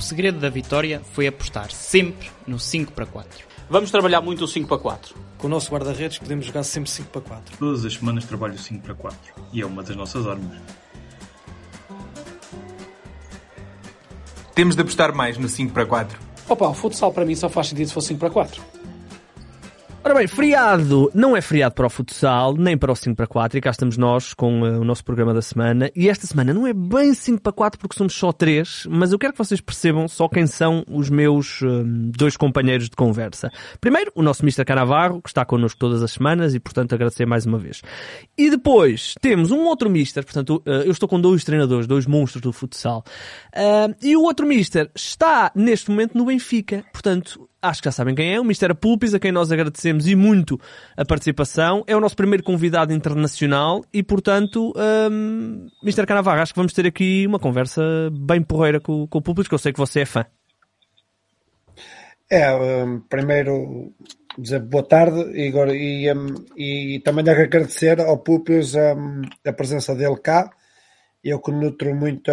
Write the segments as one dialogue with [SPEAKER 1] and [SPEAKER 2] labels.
[SPEAKER 1] O segredo da vitória foi apostar sempre no 5 para 4.
[SPEAKER 2] Vamos trabalhar muito o 5 para 4.
[SPEAKER 3] Com o nosso guarda-redes podemos jogar sempre 5 para 4.
[SPEAKER 4] Todas as semanas trabalho 5 para 4 e é uma das nossas armas.
[SPEAKER 5] Temos de apostar mais no 5 para 4.
[SPEAKER 6] Opa, o futsal para mim só faz sentido se for 5 para 4.
[SPEAKER 7] Ora bem, feriado não é feriado para o futsal, nem para o 5 para 4, e cá estamos nós com uh, o nosso programa da semana. E esta semana não é bem 5 para 4 porque somos só 3, mas eu quero que vocês percebam só quem são os meus uh, dois companheiros de conversa. Primeiro, o nosso Mr. Canavarro, que está connosco todas as semanas e, portanto, agradecer mais uma vez. E depois temos um outro Mister, portanto, uh, eu estou com dois treinadores, dois monstros do futsal. e o outro Mister está neste momento no Benfica, portanto, acho que já sabem quem é, o Mr. Pulpis, a quem nós agradecemos e muito a participação. É o nosso primeiro convidado internacional e, portanto, um, Mr. Canavarro, acho que vamos ter aqui uma conversa bem porreira com, com o Pulpis, que eu sei que você é fã.
[SPEAKER 8] É, um, primeiro dizer boa tarde e, e, um, e também agradecer ao Pulpis um, a presença dele cá. Eu que nutro muita,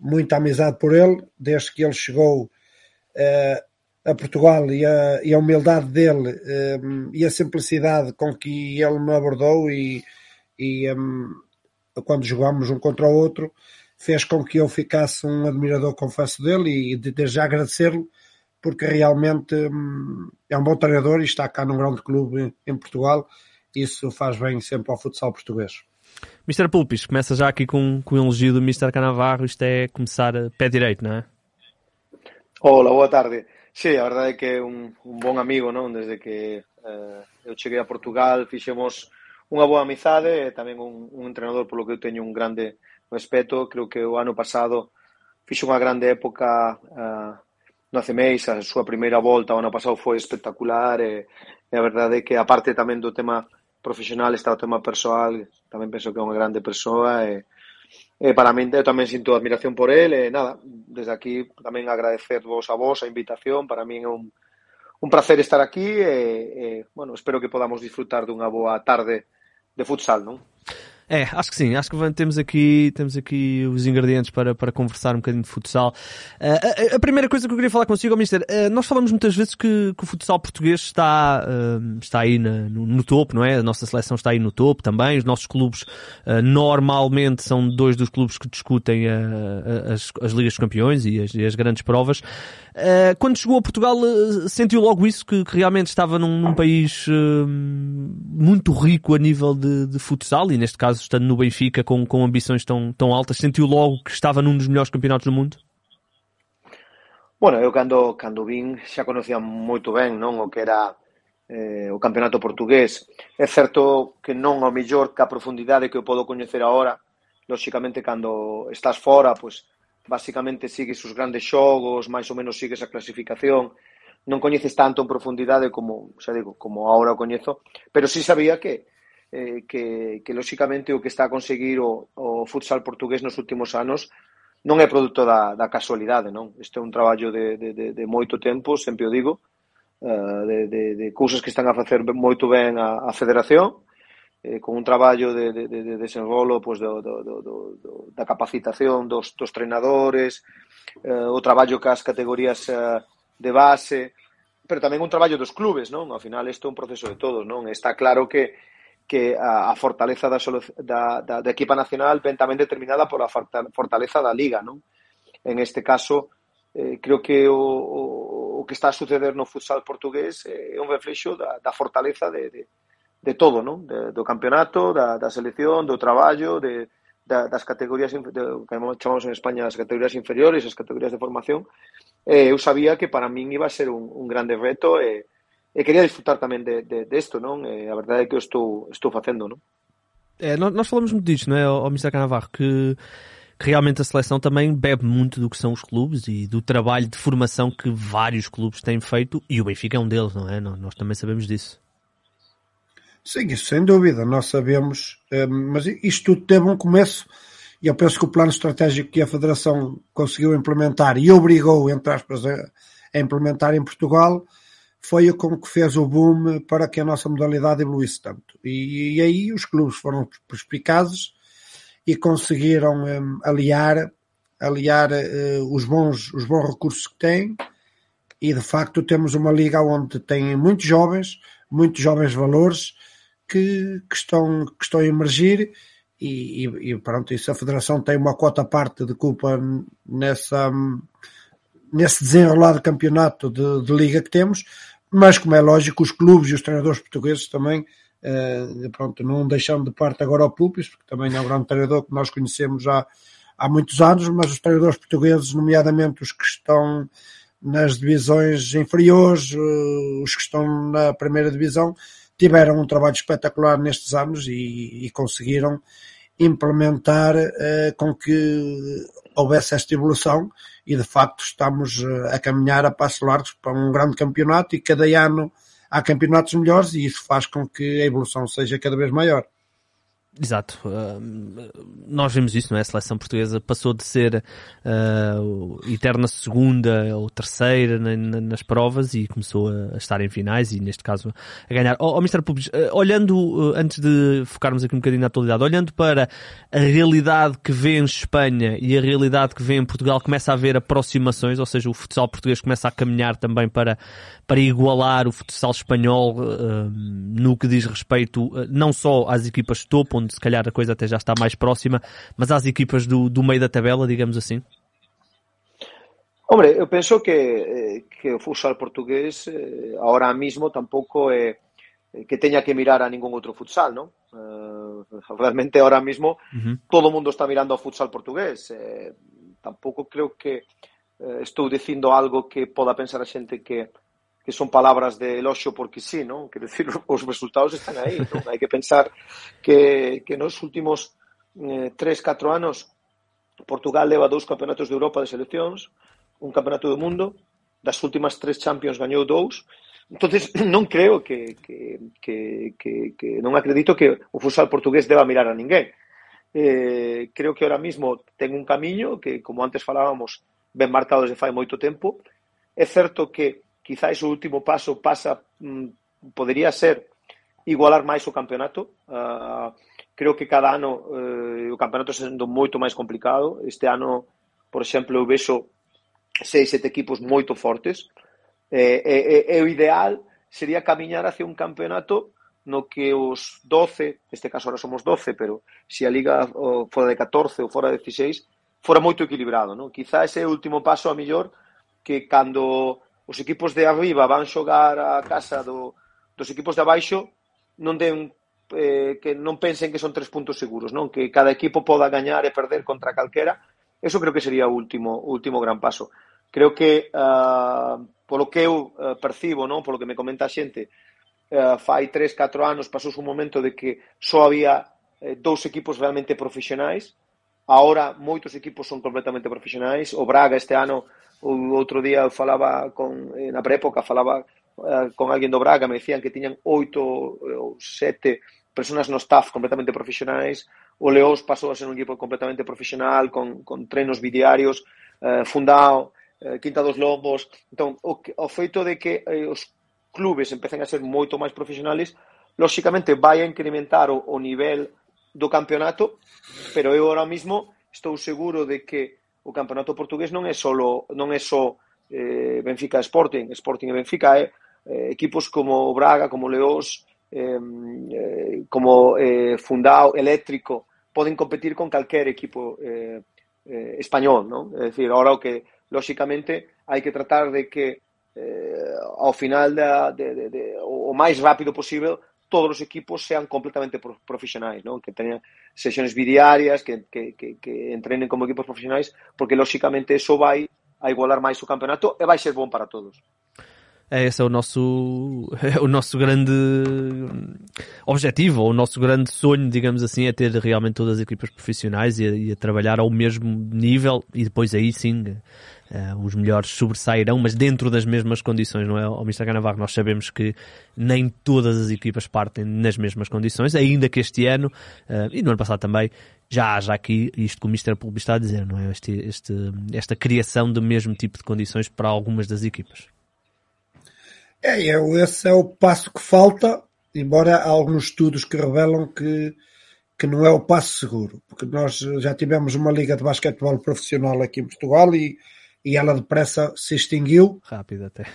[SPEAKER 8] muita amizade por ele, desde que ele chegou uh, a Portugal e a, e a humildade dele um, e a simplicidade com que ele me abordou e, e um, quando jogámos um contra o outro fez com que eu ficasse um admirador, confesso, dele e desde já agradecer-lhe porque realmente um, é um bom treinador e está cá num grande clube em Portugal isso faz bem sempre ao futsal português.
[SPEAKER 7] Mr. Pulpis, começa já aqui com, com o elogio do Mr. Canavarro, isto é começar a pé direito, não é?
[SPEAKER 9] Olá, boa tarde. Sí, a verdade é que é un, un bon amigo, non? Desde que eh, eu cheguei a Portugal, fixemos unha boa amizade e tamén un, un entrenador polo que eu teño un grande respeto. Creo que o ano pasado fixo unha grande época eh, no Acemeis, a súa primeira volta o ano pasado foi espectacular e, e a verdade é que aparte tamén do tema profesional está o tema persoal, tamén penso que é unha grande persoa e, Eh, para min, eu tamén sinto admiración por él. e eh, nada, desde aquí tamén agradecer vos a vos a invitación, para min é un, un placer estar aquí e, eh, e eh, bueno, espero que podamos disfrutar dunha boa tarde de futsal, non?
[SPEAKER 7] É, acho que sim, acho que temos aqui, temos aqui os ingredientes para, para conversar um bocadinho de futsal. Uh, a, a, primeira coisa que eu queria falar consigo, oh, uh, nós falamos muitas vezes que, que o futsal português está, uh, está aí na, no, no, topo, não é? A nossa seleção está aí no topo também, os nossos clubes normalmente são dois dos clubes que discutem as, as Ligas dos Campeões e as, e as grandes provas. Quando chegou a Portugal, sentiu logo isso, que, que realmente estava num, num país muito rico a nível de, de, futsal, e neste caso caso estando no Benfica com, com ambições tão, tão altas, sentiu logo que estava num dos melhores campeonatos do mundo?
[SPEAKER 9] Bueno, eu cando, cando vin xa conocía moito ben non o que era eh, o campeonato portugués. É certo que non ao mellor que a profundidade que eu podo coñecer agora, lóxicamente cando estás fora, pois basicamente sigues os grandes xogos, máis ou menos sigues a clasificación, non coñeces tanto en profundidade como, xa digo, como agora o coñezo, pero sí sabía que eh, que, que lóxicamente o que está a conseguir o, o futsal portugués nos últimos anos non é produto da, da casualidade, non? Isto é un traballo de, de, de, de moito tempo, sempre o digo, uh, de, de, de cousas que están a facer moito ben a, a Federación, eh, con un traballo de, de, de desenrolo pues, do, do, do, do, da capacitación dos, dos treinadores, eh, o traballo cas categorías eh, de base, pero tamén un traballo dos clubes, non? Ao final isto é un proceso de todos, non? Está claro que que a, a fortaleza da, da, da, da equipa nacional ven tamén determinada pola fortaleza da liga, non? En este caso, eh, creo que o, o, o que está a suceder no futsal portugués eh, é un reflexo da, da fortaleza de, de, de todo, non? De, do campeonato, da, da selección, do traballo, de, da, das categorías de, que chamamos en España as categorías inferiores, as categorías de formación. Eh, eu sabía que para min iba a ser un, un grande reto e eh, e quería disfrutar tamén de, de, de isto, non? E a verdade é que eu estou, estou facendo, non?
[SPEAKER 7] É, nós falamos muito disto, não é, ao Mr. Canavarro, que, que realmente a seleção também bebe muito do que são os clubes e do trabalho de formação que vários clubes têm feito e o Benfica é um deles, não é? Nós também sabemos disso.
[SPEAKER 8] Sim, isso sem dúvida, nós sabemos, eh, mas isto tudo teve um começo e eu penso que o plano estratégico que a Federação conseguiu implementar e obrigou, entre aspas, a implementar em Portugal foi como que fez o boom para que a nossa modalidade evoluísse tanto. E, e aí os clubes foram perspicazes e conseguiram um, aliar aliar uh, os, bons, os bons recursos que tem e de facto temos uma liga onde tem muitos jovens, muitos jovens valores que, que, estão, que estão a emergir. E, e, e pronto, isso a Federação tem uma cota parte de culpa nessa, nesse desenrolado campeonato de, de, liga que temos, mas como é lógico, os clubes e os treinadores portugueses também uh, pronto, não deixam de parte agora o Pupis, porque também é um grande treinador que nós conhecemos já há muitos anos, mas os treinadores portugueses, nomeadamente os que estão nas divisões inferiores, uh, os que estão na primeira divisão, tiveram um trabalho espetacular nestes anos e, e conseguiram implementar uh, com que houvesse esta evolução e de facto estamos uh, a caminhar a passos largos para um grande campeonato e cada ano há campeonatos melhores e isso faz com que a evolução seja cada vez maior.
[SPEAKER 7] Exato. Uh, nós vimos isso, não é? A seleção portuguesa passou de ser uh, eterna segunda ou terceira na, na, nas provas e começou a, a, estar em finais e, neste caso, a ganhar. Ó, oh, oh, Mr. Pubis, uh, olhando, antes de focarmos aqui um bocadinho na atualidade, olhando para a realidade que vê em Espanha e a realidade que vê em Portugal, começa a haver aproximações, ou seja, o futsal português começa a caminhar também para, para igualar o futsal espanhol no que diz respeito não só às equipas topo, onde se calhar a coisa até já está mais próxima, mas às equipas do, do meio da tabela, digamos assim?
[SPEAKER 9] Hombre, eu penso que, eh, que o futsal portugués eh, ahora mismo tampouco é que teña que mirar a ningún outro futsal, non? Uh, realmente ahora mismo uh -huh. todo o mundo está mirando ao futsal portugués. Eh, tampouco creo que eh, estou dicindo algo que poda pensar a xente que que son palabras de eloxo porque sí, non? Quer decir, os resultados están aí, non? Hai que pensar que, que nos últimos eh, 3-4 anos Portugal leva dous campeonatos de Europa de seleccións, un campeonato do mundo, das últimas tres Champions gañou dous, entonces non creo que, que, que, que, que non acredito que o futsal portugués deba mirar a ninguén. Eh, creo que ahora mismo ten un camiño que, como antes falábamos, ben marcado desde fai moito tempo. É certo que quizáis o último paso pasa mm, podería ser igualar máis o campeonato. Uh, ah, creo que cada ano uh, o campeonato está sendo moito máis complicado. Este ano, por exemplo, eu vexo seis, sete equipos moito fortes. E, e, e o ideal sería camiñar hacia un campeonato no que os 12, neste caso ahora somos 12, pero se a liga o, fora de 14 ou fora de 16, fora moito equilibrado. Non? Quizá ese último paso a mellor que cando os equipos de arriba van xogar a casa do, dos equipos de abaixo non den eh, que non pensen que son tres puntos seguros, non? Que cada equipo poda gañar e perder contra calquera. Eso creo que sería o último, o último gran paso. Creo que, uh, polo que eu uh, percibo, non? Polo que me comenta a xente, uh, fai tres, catro anos pasou un momento de que só había eh, dous equipos realmente profesionais, Ahora moitos equipos son completamente profesionais. O Braga este ano, o outro día falaba con eh, na preépoca falaba eh, con alguén do Braga, me decían que tiñan oito ou sete personas no staff completamente profesionais. O Leós pasou a ser un equipo completamente profesional con con trenos bidiarios, eh, fundado eh, Quinta dos Lombos. Entón, o, o feito de que eh, os clubes empecen a ser moito máis profesionales, lóxicamente vai a incrementar o, o nivel do campeonato, pero eu ahora mismo estou seguro de que o campeonato portugués non é solo non é só eh, Benfica Sporting, Sporting e Benfica é eh, equipos como Braga, como Leós, eh, eh, como eh, Fundao, Eléctrico, poden competir con calquer equipo eh, eh, español, non? É dicir, ahora o que lóxicamente hai que tratar de que eh, ao final da, de, de, de, o máis rápido posible todos os equipos sean completamente profesionais, non? que teñan sesiones bidiarias, que, que, que, que entrenen como equipos profesionais, porque lóxicamente eso vai a igualar máis o campeonato e vai ser bom para todos.
[SPEAKER 7] É, esse é o nosso, é o nosso grande objetivo, ou o nosso grande sonho, digamos assim, é ter realmente todas as equipas profissionais e a, e a trabalhar ao mesmo nível e depois aí sim Uh, os melhores sobressairão, mas dentro das mesmas condições, não é? Ao Mr. Navarro, nós sabemos que nem todas as equipas partem nas mesmas condições, ainda que este ano, uh, e no ano passado também, já haja aqui isto que o Mr. Pulp está a dizer, não é? Este, este, esta criação do mesmo tipo de condições para algumas das equipas.
[SPEAKER 8] É, esse é o passo que falta, embora há alguns estudos que revelam que que não é o passo seguro, porque nós já tivemos uma liga de basquetebol profissional aqui em Portugal e, e ela depressa se extinguiu.
[SPEAKER 7] Rápido até.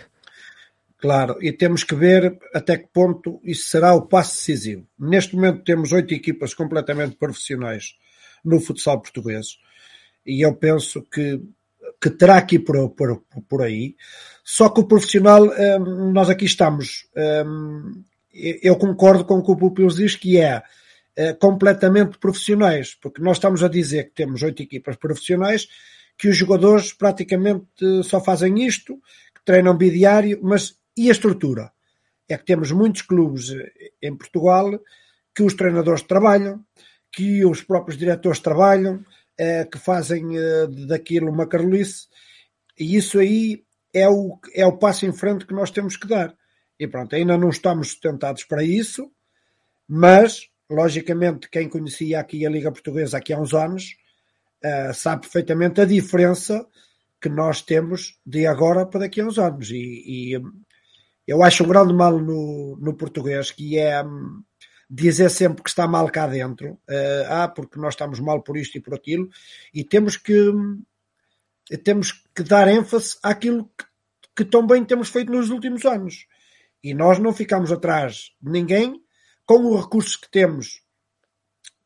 [SPEAKER 8] Claro, e temos que ver até que ponto isso será o passo decisivo. Neste momento temos oito equipas completamente profissionais no futsal português e eu penso que, que terá aqui por, por, por aí. Só que o profissional, hum, nós aqui estamos, hum, eu concordo com o que o Pupilos diz, que é eh, completamente profissionais, porque nós estamos a dizer que temos oito equipas profissionais, que os jogadores praticamente só fazem isto, que treinam bidiário, mas e a estrutura? É que temos muitos clubes em Portugal que os treinadores trabalham, que os próprios diretores trabalham, eh, que fazem eh, daquilo uma carolice, e isso aí é o, é o passo em frente que nós temos que dar. E pronto, ainda não estamos sustentados para isso, mas, logicamente, quem conhecia aqui a Liga Portuguesa aqui há uns anos sabe perfeitamente a diferença que nós temos de agora para daqui a uns anos. E, e eu acho um grande mal no, no português que é hum, dizer sempre que está mal cá dentro, uh, ah, porque nós estamos mal por isto e por aquilo, e temos que hum, temos que dar ênfase àquilo que, que tão bem temos feito nos últimos anos. E nós não ficamos atrás de ninguém com os recursos que temos.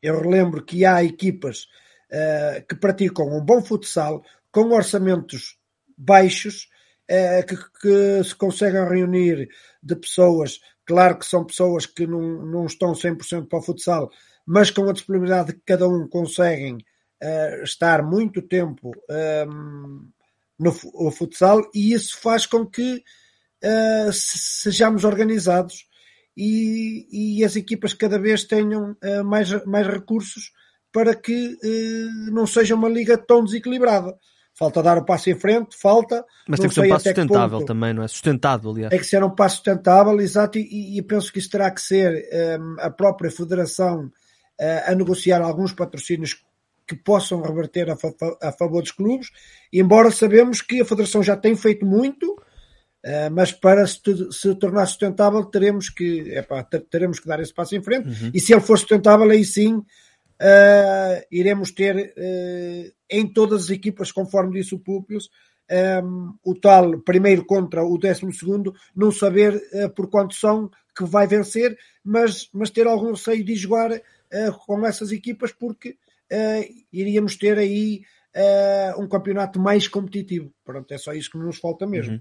[SPEAKER 8] Eu relembro que há equipas uh, que praticam um bom futsal com orçamentos baixos é, que, que, se conseguem reunir de pessoas, claro que são pessoas que não, não estão 100% para o futsal, mas com a disponibilidade que cada um conseguem uh, estar muito tempo ehm, no, futsal e isso faz com que sejamos organizados e, e, as equipas cada vez tenham uh, mais, mais recursos para que não seja uma liga tão desequilibrada. Falta dar o passo em frente, falta.
[SPEAKER 7] Mas tem que ser um passo sustentável também, não é? Sustentado, aliás.
[SPEAKER 8] Tem que ser um passo sustentável, exato, e, e penso que isso terá que ser um, a própria Federação uh, a negociar alguns patrocínios que possam reverter a, fa a, favor dos clubes, embora sabemos que a Federação já tem feito muito, uh, mas para se, se, tornar sustentável teremos que, epá, teremos que dar esse passo em frente, uhum. e se ele for sustentável, aí sim uh, iremos ter uh, em todas as equipas, conforme disse o Púpios, um, ehm, o tal primeiro contra o décimo segundo, não saber uh, por quanto são que vai vencer, mas, mas ter algum receio de jogar com essas equipas, porque iríamos ter aí um campeonato mais competitivo. Pronto, é só isso que nos falta mesmo. Uhum.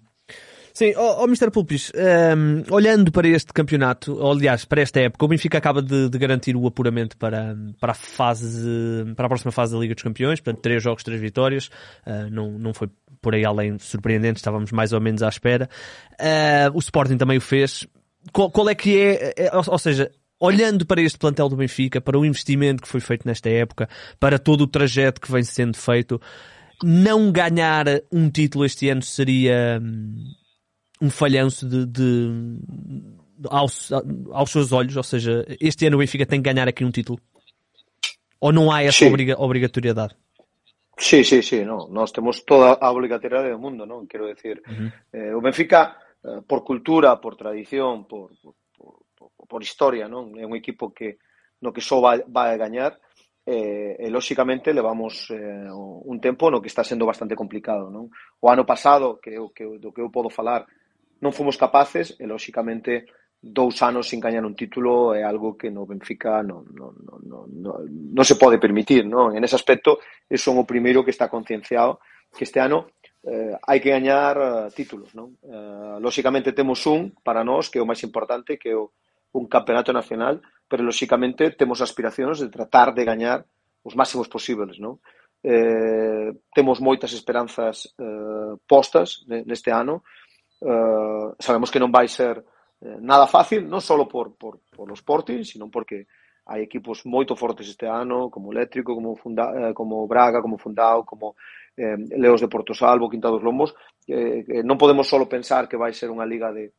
[SPEAKER 7] Sim, ó oh, oh Mr. Pulpis, um, ehm, olhando para este campeonato, ou, aliás, para esta época, o Benfica acaba de, de, garantir o apuramento para, para a fase, para a próxima fase da Liga dos Campeões, portanto, três jogos, três vitórias, uh, não, não foi por aí além surpreendente, estávamos mais ou menos à espera. Uh, o Sporting também o fez. Qual, qual é que é, é, ou seja, olhando para este plantel do Benfica, para o investimento que foi feito nesta época, para todo o trajeto que vem sendo feito, não ganhar um título este ano seria hum, um falhanço de, de aos, aos seus olhos, ou seja, este ano o Benfica tem que ganhar aqui um título? Ou não há essa obriga obrigatoriedade?
[SPEAKER 9] Sí, sí, sí, no. Nós temos toda a obrigatoriedade do mundo, non? Quero decir, uh -huh. eh, o Benfica, eh, por cultura, por tradición, por, por, por, por historia, non? É un equipo que no que só vai, vai a gañar eh, e lóxicamente levamos eh, un tempo no que está sendo bastante complicado, non? O ano pasado, que, que do que eu podo falar, non fomos capaces e lóxicamente dous anos sin gañar un título é algo que no Benfica non, non, non, non, non, non se pode permitir non? en ese aspecto son o primeiro que está concienciado que este ano eh, hai que gañar uh, títulos non? Eh, lóxicamente temos un para nós que é o máis importante que é o, un campeonato nacional pero lóxicamente temos aspiracións de tratar de gañar os máximos posibles non? eh, temos moitas esperanzas eh, postas neste ano eh, sabemos que non vai ser eh, nada fácil, non só por, por, por los Sporting, sino porque hai equipos moito fortes este ano, como Eléctrico, como, Funda, eh, como Braga, como Fundao, como eh, Leos de Porto Salvo, Quinta dos Lombos. Eh, eh, non podemos só pensar que vai ser unha liga de,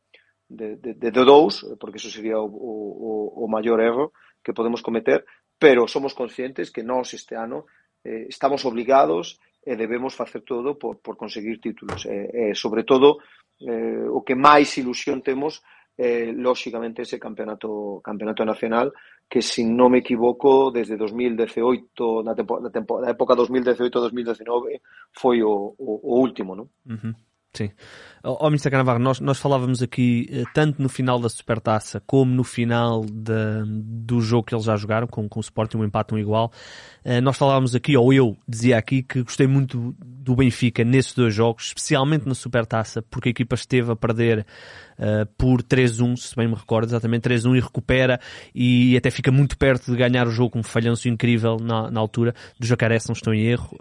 [SPEAKER 9] de, de, de, dous, eh, porque eso sería o, o, o maior erro que podemos cometer, pero somos conscientes que nós este ano eh, estamos obligados e debemos facer todo por, por conseguir títulos. E, eh, eh, sobre todo, eh, o que máis ilusión temos eh, lóxicamente ese campeonato campeonato nacional que se non me equivoco desde 2018 na, tempo, na, tempo, na época 2018-2019 foi o, o, o último, non?
[SPEAKER 7] Uh -huh. Sim. Ó Mr. Canavarro, nós, nós falávamos aqui, eh, tanto no final da Supertaça como no final de, do jogo que eles já jogaram, com, com o Sporting, um empate, um igual. Uh, nós falávamos aqui, ou eu dizia aqui, que gostei muito do Benfica nesses dois jogos, especialmente na Supertaça, porque a equipa esteve a perder uh, por 3-1, se bem me recordo, exatamente 3-1 e recupera e até fica muito perto de ganhar o jogo com um falhanço incrível na, na altura do Jacaré, se não estou em erro.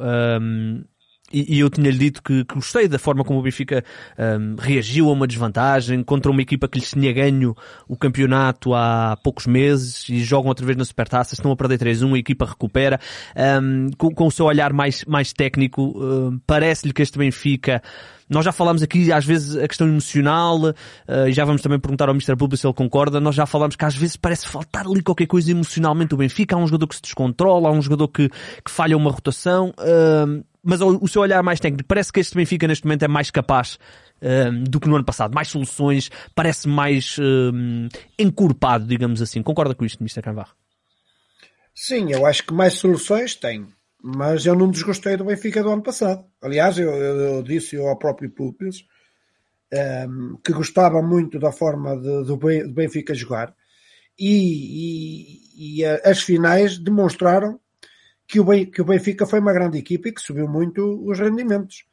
[SPEAKER 7] E, e, eu tinha-lhe dito que, que, gostei da forma como o Benfica um, reagiu a uma desvantagem contra uma equipa que lhes tinha ganho o campeonato há poucos meses e jogam outra vez na Supertaça, estão a perder 3-1, a equipa recupera. Um, com, com, o seu olhar mais, mais técnico, um, parece-lhe que este Benfica nós já falámos aqui, às vezes, a questão emocional, uh, e já vamos também perguntar ao Mr. Publi se ele concorda. Nós já falámos que às vezes parece faltar ali qualquer coisa emocionalmente o Benfica. Há um jogador que se descontrola, há um jogador que, que falha uma rotação. Uh, mas o, seu olhar mais técnico, parece que este Benfica neste momento é mais capaz um, do que no ano passado. Mais soluções, parece mais um, encorpado, digamos assim. Concorda com isto, Mr. Canvarro?
[SPEAKER 8] Sim, eu acho que mais soluções tem. Mas eu não desgostei do Benfica do ano passado. Aliás, eu, eu, eu disse ao próprio Pupilos um, que gostava muito da forma de, do Benfica jogar. E, e, e as finais demonstraram que o, Benfica foi uma grande equipa e que subiu muito os rendimentos.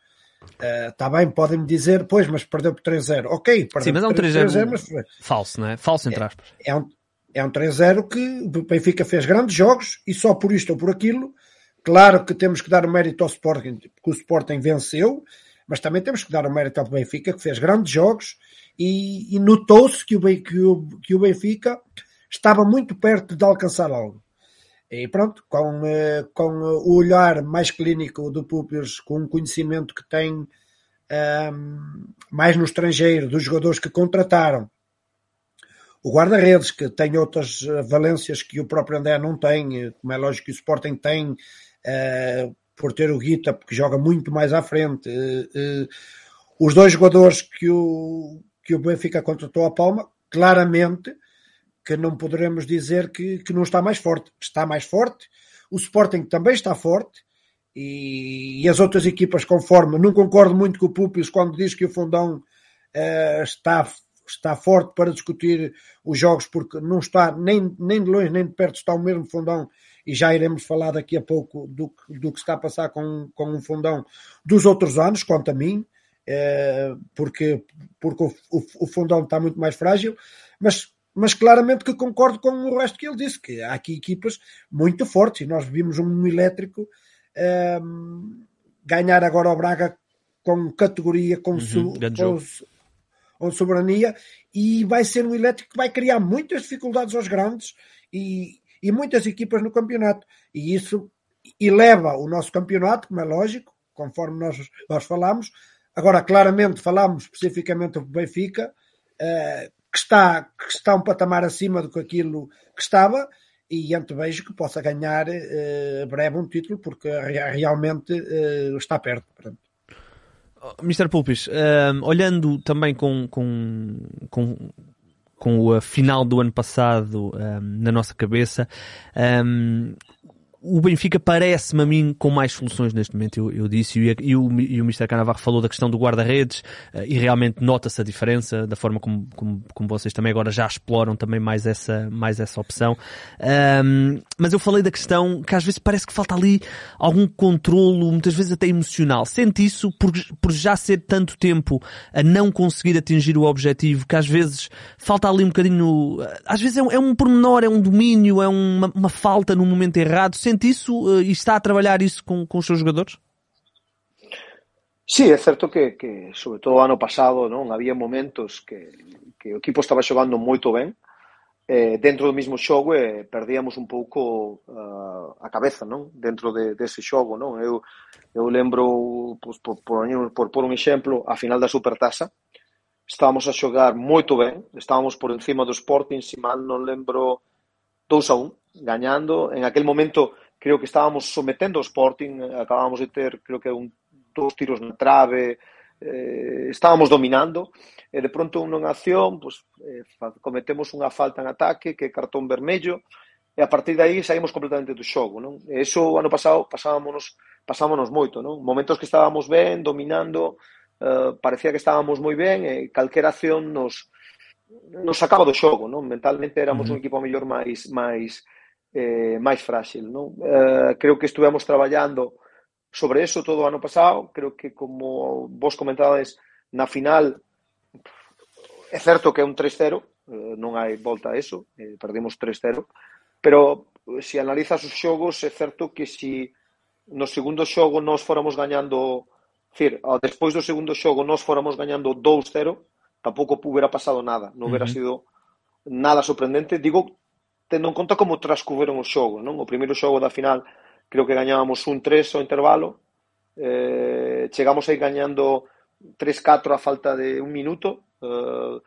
[SPEAKER 8] Está uh, bem, podem-me dizer, pois, mas perdeu por 3-0. Ok, perdeu
[SPEAKER 7] Sim, mas é um 3-0 mas... falso, não é? Falso, entre aspas.
[SPEAKER 8] É, é um, é um 3-0 que o Benfica fez grandes jogos e só por isto ou por aquilo. Claro que temos que dar o mérito ao Sporting, porque o Sporting venceu, mas também temos que dar o mérito ao Benfica, que fez grandes jogos e, e notou-se que o, que, o, que o Benfica estava muito perto de alcançar algo. E pronto, com, eh, com o olhar mais clínico do Pupios, com o conhecimento que tem um, ehm, mais no estrangeiro, dos jogadores que contrataram, o guarda-redes, que tem outras eh, valências que o próprio André não tem, como é lógico que o Sporting tem, uh, por ter o Guita, porque joga muito mais à frente. Uh, uh, os dois jogadores que o, que o Benfica contratou a Palma, claramente, que não poderemos dizer que, que não está mais forte. Está mais forte, o Sporting também está forte, e, e as outras equipas, conforme, não concordo muito com o Pupios quando diz que o Fundão uh, está, está forte para discutir os jogos, porque não está nem, nem de longe nem de perto está o mesmo Fundão, e já iremos falar daqui a pouco do, do que está a passar com, com um Fundão dos outros anos, quanto a mim, uh, porque, porque o, o, o Fundão está muito mais frágil, mas mas claramente que concordo com o resto que ele disse, que há aqui equipas muito fortes, e nós vimos um elétrico um, ehm, ganhar agora o Braga com categoria, com, uhum, su, com, com, soberania, e vai ser um elétrico que vai criar muitas dificuldades aos grandes e, e muitas equipas no campeonato, e isso eleva o nosso campeonato, como é lógico, conforme nós, nós falamos. Agora, claramente, falamos especificamente do Benfica, uh, que está, que está um patamar acima do que aquilo que estava e antevejo que possa ganhar uh, breve um título porque realmente uh, está perto. Portanto.
[SPEAKER 7] Mr. Pulpis, uh, olhando também com, com, com, com a final do ano passado na nossa cabeça, um, o Benfica parece-me a mim com mais soluções neste momento, eu, eu disse, e, e, o, e o Mr. Canavarro falou da questão do guarda-redes, uh, e realmente nota-se a diferença da forma como, como, como, vocês também agora já exploram também mais essa, mais essa opção. Um, mas eu falei da questão que às vezes parece que falta ali algum controlo, muitas vezes até emocional. Sente isso por, por já ser tanto tempo a não conseguir atingir o objetivo, que às vezes falta ali um bocadinho, às vezes é um, é um pormenor, é um domínio, é uma, uma falta no momento errado. Sente sente isso eh, e está a trabalhar isso com, com os seus jogadores?
[SPEAKER 9] Sí, é certo que, que sobre todo ano pasado non había momentos que, que o equipo estaba xogando moito ben eh, dentro do mesmo xogo eh, perdíamos un pouco uh, a cabeza non dentro de, dese de xogo non eu, eu lembro pues, por, por, por, por un exemplo a final da Supertasa estábamos a xogar moito ben estábamos por encima do Sporting se mal non lembro 2 a 1 gañando en aquel momento creo que estábamos sometendo o Sporting, acabábamos de ter, creo que un, dos tiros na trave, eh, estábamos dominando, e de pronto unha acción, pues, eh, cometemos unha falta en ataque, que é cartón vermello, e a partir de aí saímos completamente do xogo, non? E iso ano pasado pasámonos pasámonos moito, non? Momentos que estábamos ben, dominando, eh, parecía que estábamos moi ben e calquera acción nos nos sacaba do xogo, non? Mentalmente éramos uh -huh. un equipo mellor máis máis eh, máis frágil. Non? Eh, creo que estuvemos traballando sobre eso todo o ano pasado. Creo que, como vos comentades, na final é certo que é un 3-0, eh, non hai volta a eso, eh, perdimos 3-0, pero eh, se analizas os xogos é certo que se no segundo xogo nós fóramos gañando decir, despois do segundo xogo nós fóramos gañando 2-0, tampouco hubiera pasado nada, non hubiera uh -huh. sido nada sorprendente. Digo tendo en conta como transcuberon o xogo, non? O primeiro xogo da final creo que gañábamos un 3 ao intervalo, eh, chegamos aí gañando 3-4 a falta de un minuto, eh,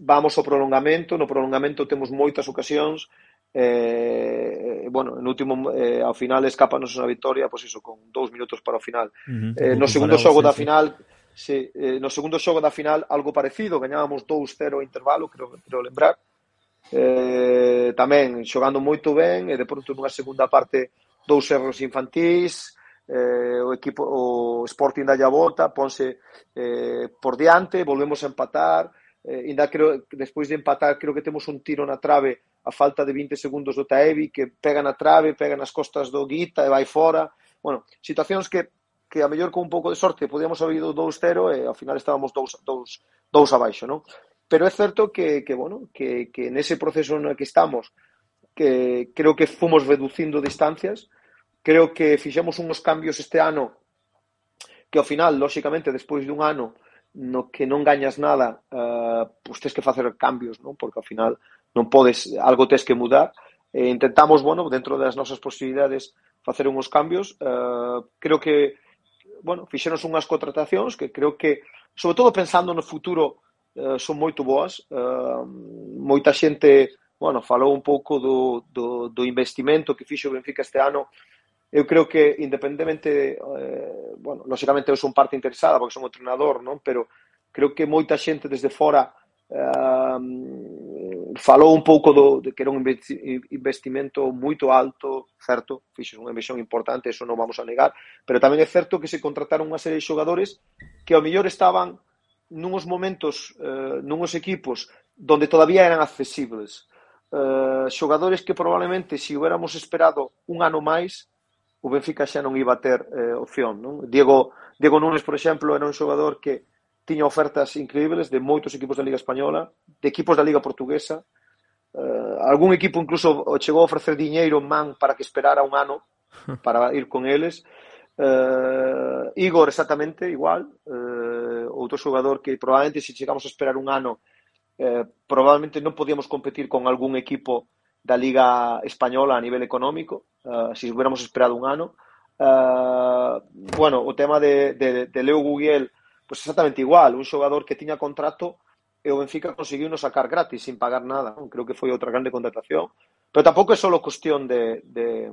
[SPEAKER 9] vamos ao prolongamento, no prolongamento temos moitas ocasións, eh, bueno, en último eh, ao final escápanos unha victoria, pois iso con dous minutos para o final. Uh -huh, eh, no segundo xogo da final, sí, eh, no segundo xogo da final algo parecido, gañábamos 2-0 intervalo, creo, creo lembrar eh, tamén xogando moito ben e de pronto nunha segunda parte dous erros infantís eh, o equipo o Sporting da volta ponse eh, por diante volvemos a empatar eh, ainda creo, despois de empatar creo que temos un tiro na trave a falta de 20 segundos do Taevi que pega na trave, pega nas costas do Guita e vai fora bueno, situacións que que a mellor con un pouco de sorte podíamos haber ido 2-0 e ao final estábamos 2 2 2 abaixo, non? Pero é certo que, que bueno, que, que nese proceso no que estamos, que creo que fomos reducindo distancias, creo que fixemos uns cambios este ano que ao final, lóxicamente, despois dun ano no que non gañas nada, uh, pois tens que facer cambios, non? Porque ao final non podes, algo tens que mudar. E intentamos, bueno, dentro das nosas posibilidades facer uns cambios. Uh, creo que, bueno, fixenos unhas contratacións que creo que, sobre todo pensando no futuro uh, son moito boas. Uh, moita xente, bueno, falou un pouco do, do, do investimento que fixo o Benfica este ano. Eu creo que, independentemente, eh, bueno, lóxicamente eu son parte interesada porque son o entrenador, non? Pero creo que moita xente desde fora eh, falou un pouco do, de que era un investimento moito alto, certo, fixo unha inversión importante, eso non vamos a negar, pero tamén é certo que se contrataron unha serie de xogadores que ao mellor estaban nunhos momentos, eh, nunhos equipos donde todavía eran accesibles. Eh, xogadores que probablemente se si hubiéramos esperado un ano máis, o Benfica xa non iba a ter eh, opción. Non? Diego, Diego Nunes, por exemplo, era un xogador que tiña ofertas increíbles de moitos equipos da Liga Española, de equipos da Liga Portuguesa, eh, algún equipo incluso chegou a ofrecer diñeiro man para que esperara un ano para ir con eles. Eh, Igor exactamente igual, eh, outro xogador que probablemente se chegamos a esperar un ano eh, probablemente non podíamos competir con algún equipo da Liga Española a nivel económico, eh, se si hubiéramos esperado un ano. Eh, bueno, o tema de, de, de Leo Gugiel, pues exactamente igual, un xogador que tiña contrato e o Benfica conseguiu no sacar gratis, sin pagar nada. Non? Creo que foi outra grande contratación. Pero tampouco é só cuestión de, de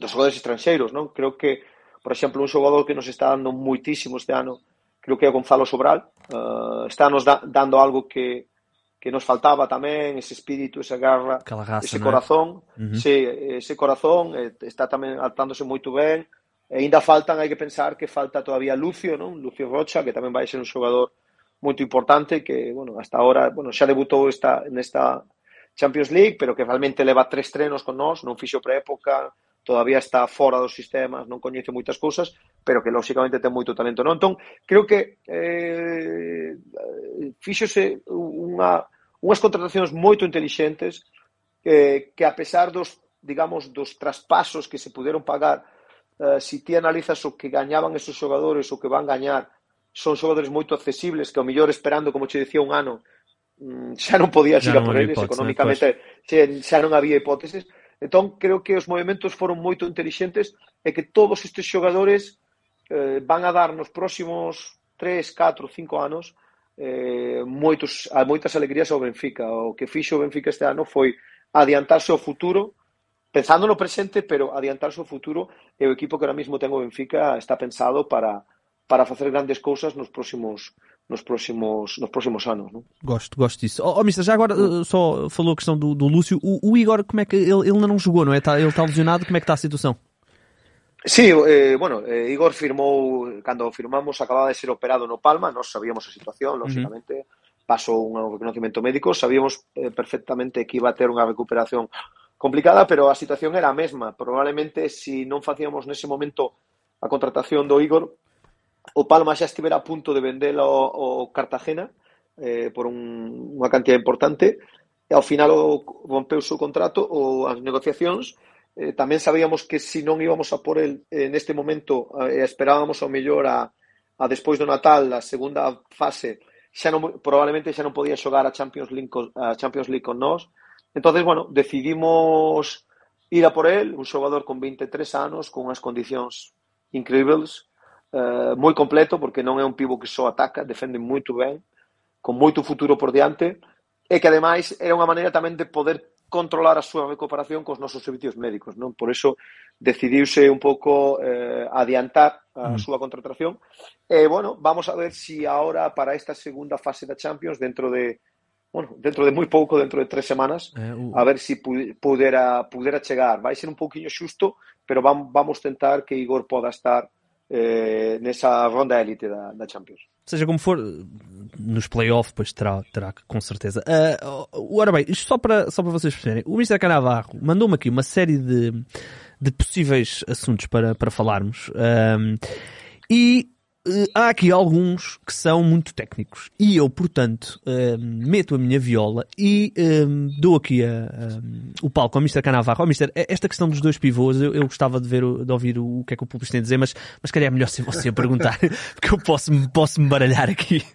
[SPEAKER 9] dos xogadores estranxeiros, non? Creo que, por exemplo, un xogador que nos está dando muitísimo este ano creo que é Gonzalo Sobral, uh, está nos da, dando algo que, que nos faltaba tamén, ese espírito, esa garra,
[SPEAKER 7] raza,
[SPEAKER 9] ese corazón, uh -huh. sí, ese corazón eh, está tamén adaptándose moito ben, e ainda faltan, hai que pensar que falta todavía Lucio, non? Lucio Rocha, que tamén vai ser un xogador moito importante que, bueno, hasta ahora, bueno, xa debutou esta nesta Champions League, pero que realmente leva tres trenos con nós, non fixo pré-época, todavía está fora dos sistemas, non coñece moitas cousas, pero que lóxicamente ten moito talento. Non? Entón, creo que eh, fíxose unha, unhas contratacións moito intelixentes eh, que a pesar dos, digamos, dos traspasos que se puderon pagar, eh, si ti analizas o que gañaban esos xogadores, o que van gañar, son xogadores moito accesibles, que ao millor esperando, como che dicía un ano, mm, xa non podías ir a por eles, económicamente xa, xa non había hipóteses, Entón, creo que os movimentos foron moito intelixentes e que todos estes xogadores eh, van a dar nos próximos 3, 4, 5 anos eh, moitos, a moitas alegrías ao Benfica. O que fixo o Benfica este ano foi adiantarse ao futuro, pensando no presente, pero adiantarse ao futuro e o equipo que ahora mismo ten o Benfica está pensado para, para facer grandes cousas nos próximos nos próximos nos próximos anos. Não?
[SPEAKER 7] Gosto, gosto disso. Ó, oh, oh, Mister, já agora uh, só falou a questão do, do Lúcio. O, o, Igor, como é que ele, ele ainda não jogou, não é? Tá, ele está lesionado, como é que está a situação?
[SPEAKER 9] Sí, eh, bueno, eh, Igor firmou, cando firmamos, acababa de ser operado no Palma, nós sabíamos a situación, lógicamente, uh -huh. pasou un reconocimiento médico, sabíamos eh, perfectamente que iba a ter unha recuperación complicada, pero a situación era a mesma. Probablemente, se si non facíamos nese momento a contratación do Igor, o Palma xa estivera a punto de vendelo ao, Cartagena eh, por un, unha cantidad importante e ao final o, rompeu o contrato ou as negociacións eh, tamén sabíamos que se si non íbamos a por el eh, neste momento eh, esperábamos ao mellor a, a despois do Natal a segunda fase xa non, probablemente xa non podía xogar a Champions League con, a Champions League con nós. Entonces bueno, decidimos ir a por el, un xogador con 23 anos con unhas condicións increíbles eh, moi completo porque non é un pivo que só ataca, defende moito ben, con moito futuro por diante, e que ademais era unha maneira tamén de poder controlar a súa recuperación cos nosos servicios médicos, non? Por iso decidiuse un pouco eh, adiantar a mm. súa contratación. E, eh, bueno, vamos a ver si ahora para esta segunda fase da Champions, dentro de, bueno, dentro de moi pouco, dentro de tres semanas, eh, uh. a ver si pudera, pudera chegar. Vai ser un pouquiño xusto, pero vamos, vamos tentar que Igor poda estar eh, nessa ronda élite da, da Champions.
[SPEAKER 7] Seja como for, nos playoffs depois terá, terá com certeza. Uh, ora bem, isto só para, só para vocês perceberem. O Mr. Canavarro mandou-me aqui uma série de, de possíveis assuntos para, para falarmos. Um, e uh, há aqui alguns que são muito técnicos. E eu, portanto, uh, meto a minha viola e uh, dou aqui a, o palco ao Mr. Canavarro. Oh, Mister, esta questão dos dois pivôs, eu, eu gostava de, ver, de ouvir o, o que é que o público tem a dizer, mas, mas calhar é melhor ser você a perguntar, porque eu posso, posso me baralhar aqui.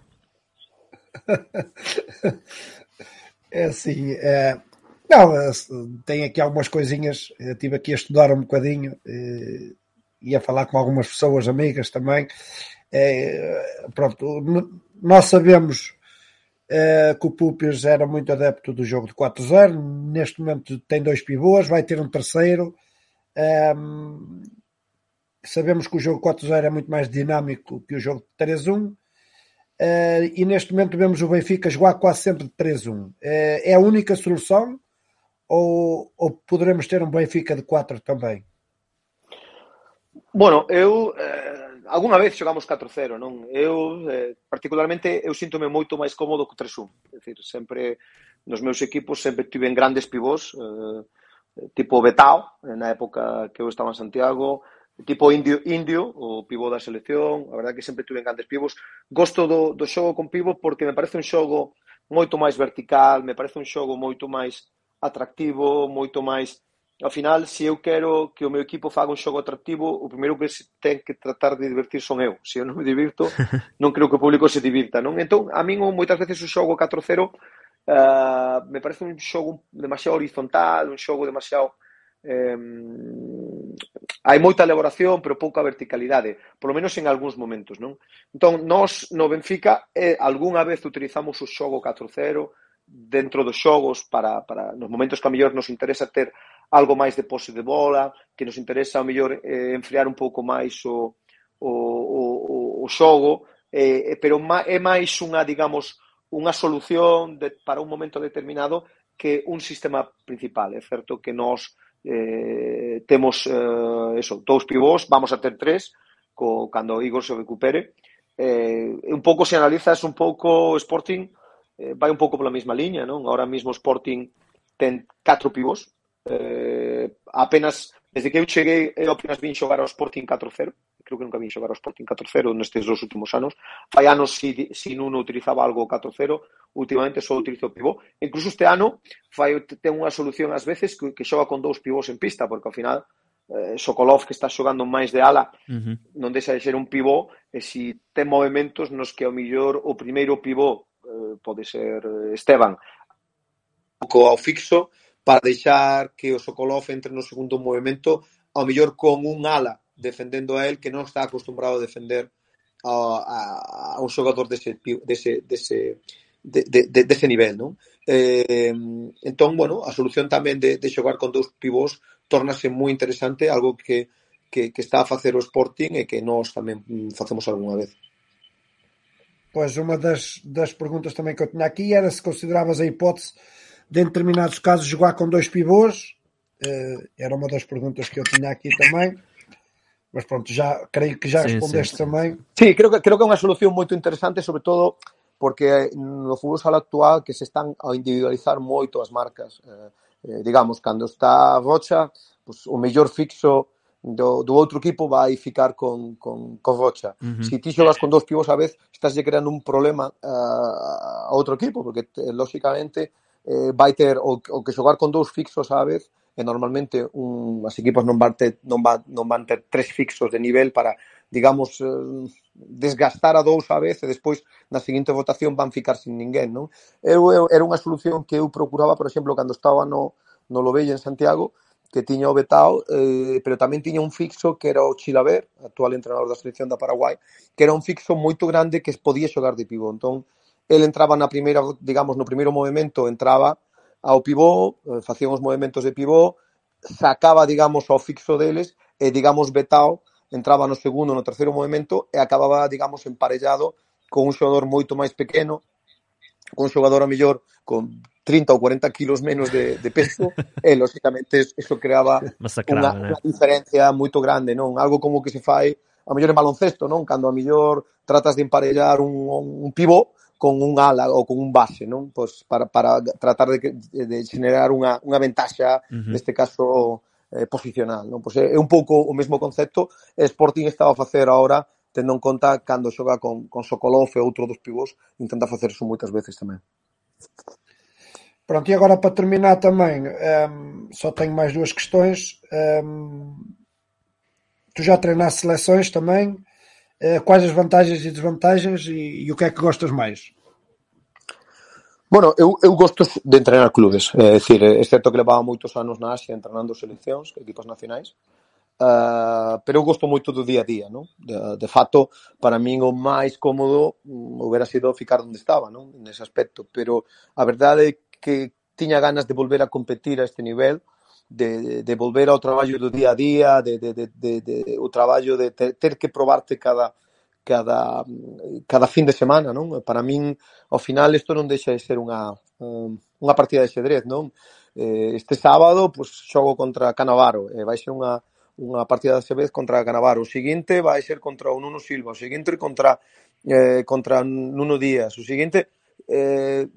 [SPEAKER 8] É assim, é, não, é, tem aqui algumas coisinhas, eu estive aqui a estudar um bocadinho é, e a falar com algumas pessoas amigas também. É, pronto, nós sabemos é, que o Pupias era muito adepto do jogo de 4-0, neste momento tem dois pivôs, vai ter um terceiro. É, sabemos que o jogo 4-0 é muito mais dinâmico que o jogo de 3-1 Uh, e neste momento vemos o Benfica jogar quase sempre de 3-1. Uh, eh, é a única solução ou, ou poderemos ter um Benfica de 4 também?
[SPEAKER 9] Bueno, eu eh, algunha vez xogamos 4-0, non? Eu eh, particularmente eu síntome moito máis cómodo co 3-1. É dicir, sempre nos meus equipos sempre tiven grandes pivós, eh, tipo Betao, eh, na época que eu estaba en Santiago, tipo Indio, Indio o pivó da selección, a verdade que sempre tiven grandes pivos. Gosto do, do xogo con pivo porque me parece un xogo moito máis vertical, me parece un xogo moito máis atractivo, moito máis Ao final, se eu quero que o meu equipo faga un xogo atractivo, o primeiro que se ten que tratar de divertir son eu. Se eu non me divirto, non creo que o público se divirta, non? Entón, a min moitas veces o xogo 4-0 uh, eh, me parece un xogo demasiado horizontal, un xogo demasiado eh, hai moita elaboración, pero pouca verticalidade, polo menos en algúns momentos, non? Entón, nós no Benfica eh, algunha vez utilizamos o xogo 4-0, dentro dos xogos para, para nos momentos que a mellor nos interesa ter algo máis de pose de bola, que nos interesa a mellor eh, enfriar un pouco máis o, o, o, o xogo, eh, eh pero é máis unha, digamos, unha solución de, para un momento determinado que un sistema principal. É certo que nós eh, temos eh, eso, dous pivós, vamos a ter tres, co, cando Igor se recupere. Eh, un pouco se analizas un pouco Sporting, eh, vai un pouco pola mesma liña, non? Ahora mesmo o Sporting ten catro pivós, eh, apenas desde que eu cheguei eu apenas vin xogar ao Sporting 4-0 creo que nunca vin xogar ao Sporting 4-0 nestes dos últimos anos. Hai anos si, si non utilizaba algo 4-0 últimamente só utilizo o pivó. Incluso este ano fai, ten unha solución ás veces que, que xoga con dous pivós en pista porque ao final eh, Sokolov que está xogando máis de ala uh -huh. non deixa de ser un pivó e si ten movimentos nos que ao millor o primeiro pivó Eh, pode ser eh, Esteban co ao fixo para deixar que o Sokolov entre no segundo movimento ao mellor con un ala defendendo a el que non está acostumbrado a defender a, a, a un xogador dese, dese, dese, de, de, de, dese nivel, non? Eh, entón, bueno, a solución tamén de, de xogar con dous pivós tornase moi interesante, algo que, que, que está a facer o Sporting e que nós tamén mm, facemos algunha vez.
[SPEAKER 8] Pois, uma das, das perguntas também que eu tinha aqui era se consideravas a hipótese de, em determinados casos, jogar com dois pivôs. Uh, era uma das perguntas que eu tinha aqui também. Mas pronto, já creio que já
[SPEAKER 7] sim,
[SPEAKER 8] respondeste
[SPEAKER 7] sim.
[SPEAKER 8] também.
[SPEAKER 9] Sí, creo que, creo que é uma solución moito interesante, sobre todo porque no fútbol sala actual que se están a individualizar moito as marcas. Eh, eh digamos, cando está Rocha, pues, o mellor fixo do, do outro equipo vai ficar con, con, con Rocha.
[SPEAKER 7] Uh -huh.
[SPEAKER 9] Si ti xogas con dous pivos a vez, estás lle creando un problema uh, a outro equipo, porque, eh, lóxicamente, eh, vai ter o, o que xogar con dous fixos a vez, e normalmente un, as equipos non van, ter, non, va, non van ter tres fixos de nivel para, digamos, eh, desgastar a dous a vez e despois na seguinte votación van ficar sin ninguén, non? Eu, eu era unha solución que eu procuraba, por exemplo, cando estaba no, no Lobello en Santiago, que tiña o Betao, eh, pero tamén tiña un fixo que era o Chilaver, actual entrenador da selección da Paraguai, que era un fixo moito grande que podía xogar de pivo. Entón, el entraba na primeira, digamos, no primeiro movimento entraba ao pivó, eh, facían os movimentos de pivó, sacaba, digamos, ao fixo deles e, digamos, Betao entraba no segundo, no terceiro movimento e acababa, digamos, emparellado con un xogador moito máis pequeno con xogador a mellor con 30 ou 40 kilos menos de, de peso eh, e lóxicamente eso creaba unha,
[SPEAKER 7] eh?
[SPEAKER 9] unha diferencia moito grande, non? Algo como que se fai a mellor en baloncesto, non? Cando a mellor tratas de emparellar un, un pivot con un ala ou con un base, non? Pois para, para tratar de, de generar unha, unha ventaxa,
[SPEAKER 7] uh -huh.
[SPEAKER 9] neste caso eh, posicional, non? Pois é, eh, é un pouco o mesmo concepto, Sporting estaba a facer agora tendo en conta cando xoga con, con Sokolov e outro dos pivós, intenta facer eso moitas veces tamén.
[SPEAKER 8] Pronto, e agora para terminar também, ehm, só tenho mais duas questões. Ehm, tu já treinaste seleções também. Eh, quais as vantagens e desvantagens e, e o que é que gostas mais?
[SPEAKER 9] Bueno, eu, eu gosto de entrenar clubes, é dicir, é certo que levaba moitos anos na Asia entrenando seleccións, equipos nacionais, Uh, pero eu gosto moito do día a día, non? De, de facto, para min o máis cómodo um, sido ficar onde estaba, non? Nese aspecto, pero a verdade é que tiña ganas de volver a competir a este nivel, de, de volver ao traballo do día a día, de, de, de, de, de o traballo de ter, ter que probarte cada cada mm, cada fin de semana, non? Para min, ao final, isto non deixa de ser unha unha partida de xedrez, non? Eh, este sábado, pois, xogo contra Canavaro, e vai ser unha unha partida de Acevez contra Canavar, o seguinte vai ser contra o Nuno Silva, o seguinte contra eh, contra Nuno Díaz, o seguinte eh,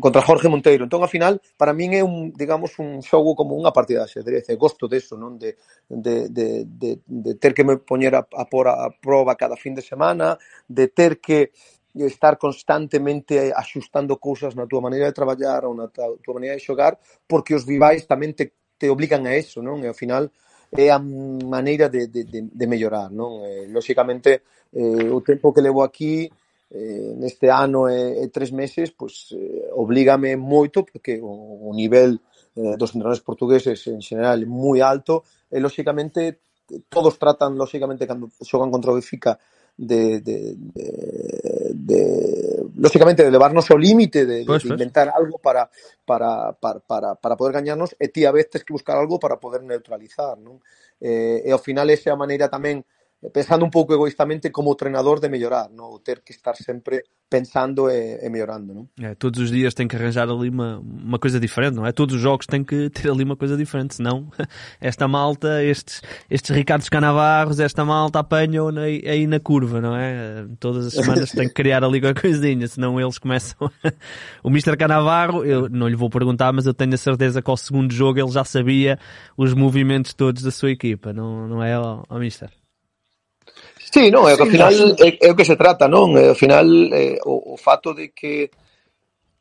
[SPEAKER 9] contra Jorge Monteiro. Entón, ao final, para min é un, digamos, un xogo como unha partida de xedrez. e gosto deso, non? De, de, de, de, de ter que me poñer a, a por a, prova cada fin de semana, de ter que estar constantemente axustando cousas na túa maneira de traballar ou na túa maneira de xogar, porque os rivais tamén te, te obligan a eso, non? E ao final, é a maneira de, de, de, de mellorar, non? Eh, lóxicamente, eh, o tempo que levo aquí eh, neste ano e, e tres meses pois, eh, oblígame moito porque o, o nivel eh, dos entrenadores portugueses en general é moi alto e lóxicamente todos tratan lóxicamente cando xogan contra o Benfica de, de, de, de lógicamente, de levarnos ao límite, de,
[SPEAKER 7] pues,
[SPEAKER 9] de inventar pues. algo para, para, para, para, para poder gañarnos, e ti a vez que buscar algo para poder neutralizar, non? Eh, e ao final esa é a maneira tamén pensando un pouco egoístamente como treinador de mellorar, non? O ter que estar sempre pensando e, e mellorando, non?
[SPEAKER 7] É, todos os dias tem que arranjar ali uma, uma coisa diferente, não é? Todos os jogos têm que ter ali uma coisa diferente, senão esta malta, estes, estes Ricardos Canavarros, esta malta apanham na- aí na curva, não é? Todas as semanas tem que criar ali qualquer coisinha, senão eles começam. o Mr. Canavarro, eu não lhe vou perguntar, mas eu tenho a certeza que ao segundo jogo ele já sabia os movimentos todos da sua equipa, não, não é, ó, ó Mister?
[SPEAKER 9] Sí, non, é que eh,
[SPEAKER 8] ao
[SPEAKER 9] final é, é o que se trata, non? É, eh, ao final é, o, o fato de que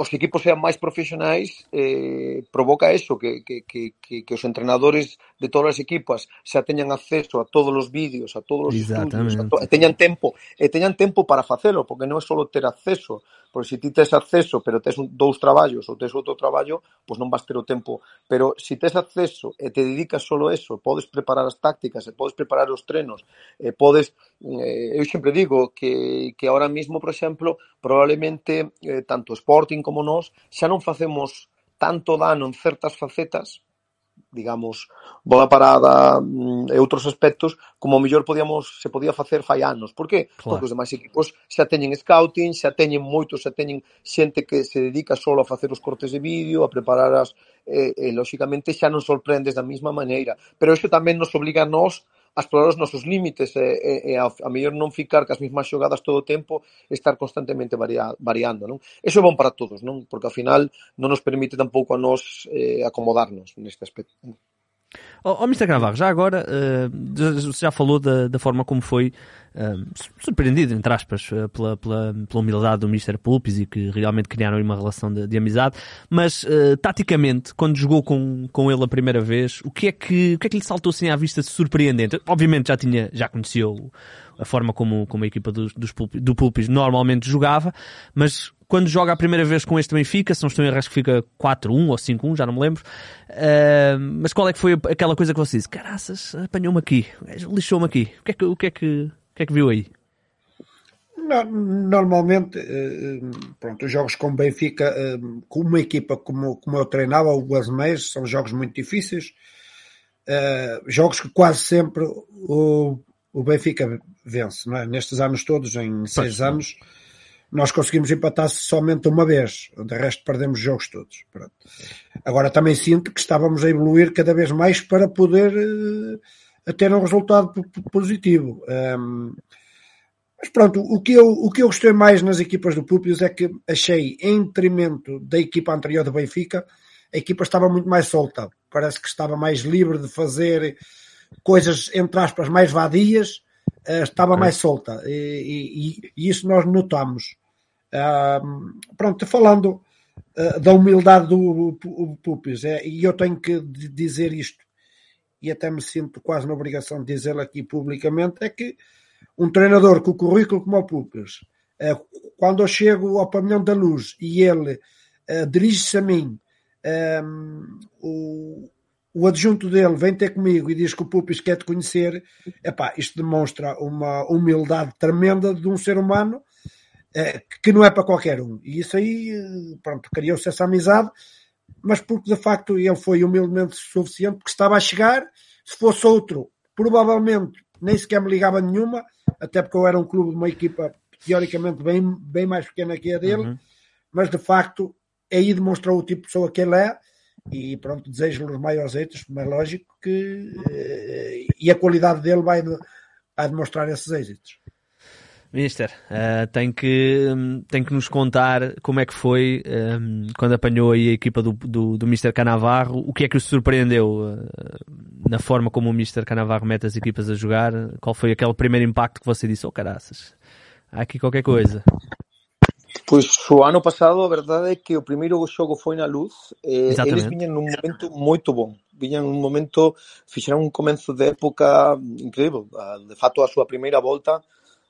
[SPEAKER 9] os equipos sean máis profesionais eh, provoca eso, que, que, que, que os entrenadores de todas as equipas xa teñan acceso a todos os vídeos, a todos os estudios, a to, e teñan tempo, e teñan tempo para facelo, porque non é só ter acceso, porque se ti tes acceso, pero tes un, dous traballos ou tes outro traballo, pois non vas ter o tempo, pero se tes acceso e te dedicas solo eso, podes preparar as tácticas, e podes preparar os trenos, e podes eh, eu sempre digo que que agora mesmo, por exemplo, probablemente eh, tanto Sporting como como nós xa non facemos tanto dano en certas facetas, digamos, bola parada mm, e outros aspectos, como o mellor podíamos, se podía facer fai anos. Por que?
[SPEAKER 7] Claro.
[SPEAKER 9] Porque os demais equipos xa teñen scouting, xa teñen moito, xa teñen xente que se dedica só a facer os cortes de vídeo, a preparar as... E, e, lóxicamente, xa non sorprendes da mesma maneira. Pero isto tamén nos obliga a nós a explorar os nosos límites e, e, e a, a mellor non ficar cas mesmas xogadas todo o tempo estar constantemente varia, variando non? eso é bon para todos non porque ao final non nos permite tampouco a nos eh, acomodarnos neste aspecto non?
[SPEAKER 7] Oh, oh Mr. Canavarro, já agora, uh, já falou da, da forma como foi uh, surpreendido, entre aspas, uh, pela, pela, pela humildade do Mr. Pulpis e que realmente criaram uma relação de, de amizade, mas taticamente, quando jogou com, com ele a primeira vez, o que, é que, o que é que lhe saltou assim à vista surpreendente? Obviamente já tinha, já conheceu a forma como, como a equipa dos, dos Pulpis, do Pulpis normalmente jogava, mas quando joga a primeira vez com este Benfica, se não estou em erro, que fica 4-1 ou 5-1, já não me lembro. Uh, mas qual é que foi aquela coisa que você disse? Caraças, apanhou-me aqui, lixou-me aqui. O que, é que, o, que é que, o que é que viu aí?
[SPEAKER 8] Normalmente, pronto, os jogos com Benfica, com uma equipa como, como eu treinava, o Guasmeiros, são jogos muito difíceis. Jogos que quase sempre o, o Benfica vence, não é? Nestes anos todos, em seis pois anos, nós conseguimos empatar somente uma vez, de resto perdemos os jogos todos. Pronto. Agora também sinto que estávamos a evoluir cada vez mais para poder uh, ter um resultado positivo. Um, mas pronto, o que, eu, o que eu gostei mais nas equipas do Pupios é que achei, em detrimento da equipa anterior do Benfica, a equipa estava muito mais solta. Parece que estava mais livre de fazer coisas, entre aspas, mais vadias, uh, estava mais solta. E, e, e, isso nós notamos. Pronto, falando uh, da humildade do, do Pupis, é, e eu tenho que dizer isto, e até me sinto quase na obrigação de dizê-lo aqui publicamente, é que um treinador com o currículo como o Pupis, uh, quando eu chego ao pavilhão da luz e ele uh, dirige-se a mim, o, o adjunto dele vem ter comigo e diz que o Pupis quer te conhecer, epá, isto demonstra uma humildade tremenda de um ser humano que não é para qualquer um. E isso aí, pronto, criou-se essa amizade, mas porque de facto ele foi humildemente suficiente, porque estava a chegar, se fosse outro, provavelmente nem sequer me ligava nenhuma, até porque eu era um clube de uma equipa teoricamente bem, bem mais pequena que a dele, uhum. mas de facto aí demonstrou o tipo de pessoa que ele é, e pronto, desejo-lhe os maiores êxitos, mas é lógico que eh, e a qualidade dele vai, vai demonstrar esses êxitos.
[SPEAKER 7] Mister, uh, tem, que, tem que nos contar como é que foi um, quando apanhou aí a equipa do, do, do Mister Canavarro, o que é que o surpreendeu uh, na forma como o Mister Canavarro mete as equipas a jogar, qual foi aquele primeiro impacto que você disse, oh caraças, há aqui qualquer coisa.
[SPEAKER 9] Pois o ano pasado a verdade é que o primeiro xogo foi na luz e eles viñan nun momento moito bom. Viñan un momento, fixeron un comenzo de época increíble de fato a súa primeira volta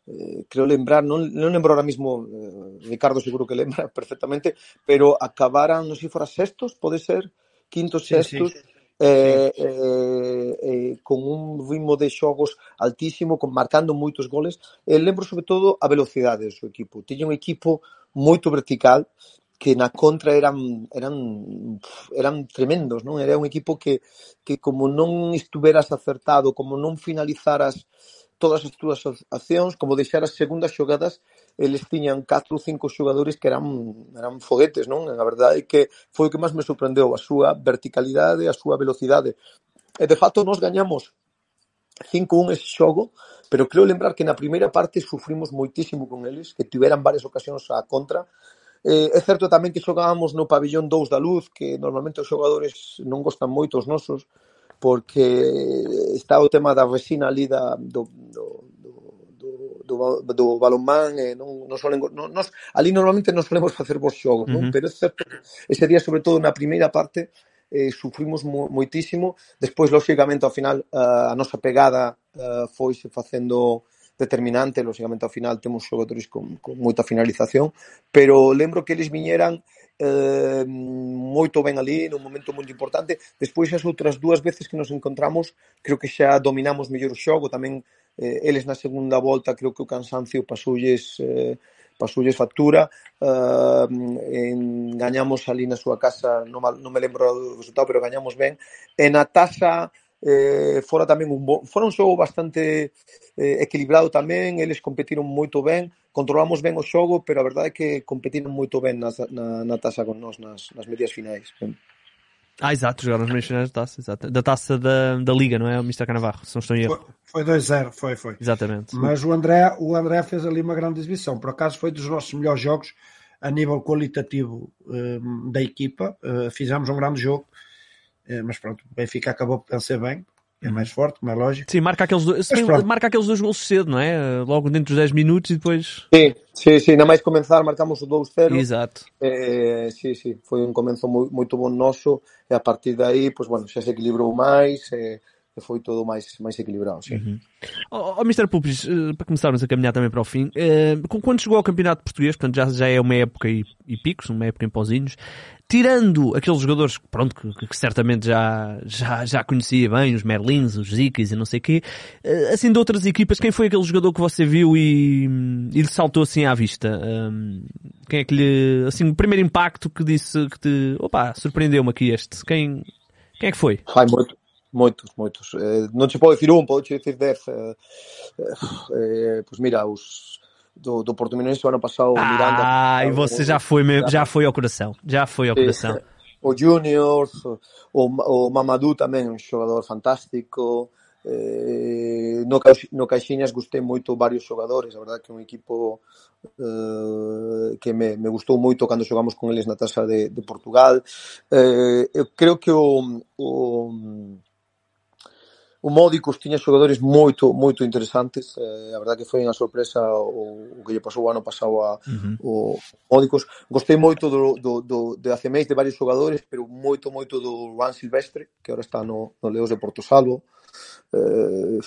[SPEAKER 9] eh, creo lembrar, non, non lembro ahora mismo, eh, Ricardo seguro que lembra perfectamente, pero acabaran, non sei, fora sextos, pode ser, quintos, sextos, sí, sí. Eh, eh, eh, con un ritmo de xogos altísimo, con marcando moitos goles. Eh, lembro sobre todo a velocidade do seu equipo. Tiña un equipo moito vertical, que na contra eran eran eran tremendos, non? Era un equipo que que como non estuveras acertado, como non finalizaras eh, todas as túas accións, como deixar as segundas xogadas, eles tiñan 4 ou 5 xogadores que eran eran foguetes, non? A verdade é que foi o que máis me sorprendeu, a súa verticalidade, a súa velocidade. E de facto nos gañamos 5-1 ese xogo, pero creo lembrar que na primeira parte sufrimos moitísimo con eles, que tiveran varias ocasións a contra. Eh, é certo tamén que xogábamos no pabellón 2 da Luz, que normalmente os xogadores non gostan moito os nosos, porque está o tema da resina ali da, do, do, do, do, do balonmán e non, non solen, non, nos, ali normalmente non solemos facer bons xogos, non? Uh -huh. pero é certo que ese día, sobre todo na primeira parte, eh, sufrimos mo, moitísimo, despois, lóxicamente, ao final, uh, a nosa pegada eh, foi foise facendo determinante, lóxicamente, ao final temos xogadores con, con moita finalización, pero lembro que eles viñeran eh, moito ben ali, nun momento moi importante. Despois as outras dúas veces que nos encontramos, creo que xa dominamos mellor o xogo, tamén eh, eles na segunda volta creo que o cansancio pasoulles eh, pasoulles factura. Eh, en, gañamos ali na súa casa non, mal, non me lembro do resultado pero gañamos ben. En a taza eh, fora tamén un bo, fora un xogo bastante eh, equilibrado tamén. Eles competiron moito ben. Controlamos ben o xogo, pero a verdade é que competiron moito ben nas, na, na taça con nós nas, nas medias finais.
[SPEAKER 7] Ah, exato, jogaram nas meias finais da taça, exato. Da taça da, da Liga, não é, o Mr. Canavarro, se não estou em erro.
[SPEAKER 8] Foi 2-0, foi, foi.
[SPEAKER 7] Exatamente.
[SPEAKER 8] Mas o André, o André fez ali uma grande exibição. Por acaso foi dos nossos melhores jogos a nível qualitativo um, da equipa. Uh, fizemos um grande jogo, uh, mas pronto, o Benfica acabou por vencer bem. É mais forte, como é lógico.
[SPEAKER 7] Sim, marca aqueles, dois, sim, marca aqueles dois gols cedo, não é? Logo dentro dos 10 minutos e depois.
[SPEAKER 9] Sim, sim, sim. Na mais comenzar, marcamos o 2-0.
[SPEAKER 7] Exato.
[SPEAKER 9] Eh, sim, sim. Foi um começo muito, muito bom nosso. E a partir daí, pois, bueno, já se equilibrou mais. Eh, foi tudo mais, mais equilibrado, sim.
[SPEAKER 7] Uhum. Oh, oh, Mr. Pupis, uh, para começarmos a caminhar também para o fim, uh, quando chegou ao Campeonato Português, portanto já, já é uma época e, e picos, uma época em pozinhos, tirando aqueles jogadores pronto, que, que, certamente já, já, já conhecia bem, os Merlins, os Zikis e não sei o quê, uh, assim de outras equipas, quem foi aquele jogador que você viu e, e lhe saltou assim à vista? quem é que lhe, assim, o primeiro impacto que disse que te, opa, surpreendeu-me aqui este, quem, quem é que foi?
[SPEAKER 9] Ai, muito, Moitos, moitos. Eh, non che podo dicir un, podo che dicir dez. Eh, eh, pois mira, os do, do Portimonense o ano passado
[SPEAKER 7] ah,
[SPEAKER 9] Miranda.
[SPEAKER 7] Ah, e você já foi mesmo, já foi ao coração. Já foi ao coração.
[SPEAKER 9] O Junior, o, o Mamadou tamén, un xogador fantástico. Eh, no, no Caixinhas gustei moito varios xogadores, a verdade que é un equipo eh, que me, me gustou moito cando xogamos con eles na taxa de, de Portugal. Eh, eu creo que o, o o Módicos tiña xogadores moito moito interesantes, eh, a verdade que foi unha sorpresa o, o que lle pasou o ano pasado a uh -huh. o Módicos. Gostei moito do do do de Acemeis de varios xogadores, pero moito moito do Juan Silvestre, que agora está no no Leos de Porto Salvo. Uh eh,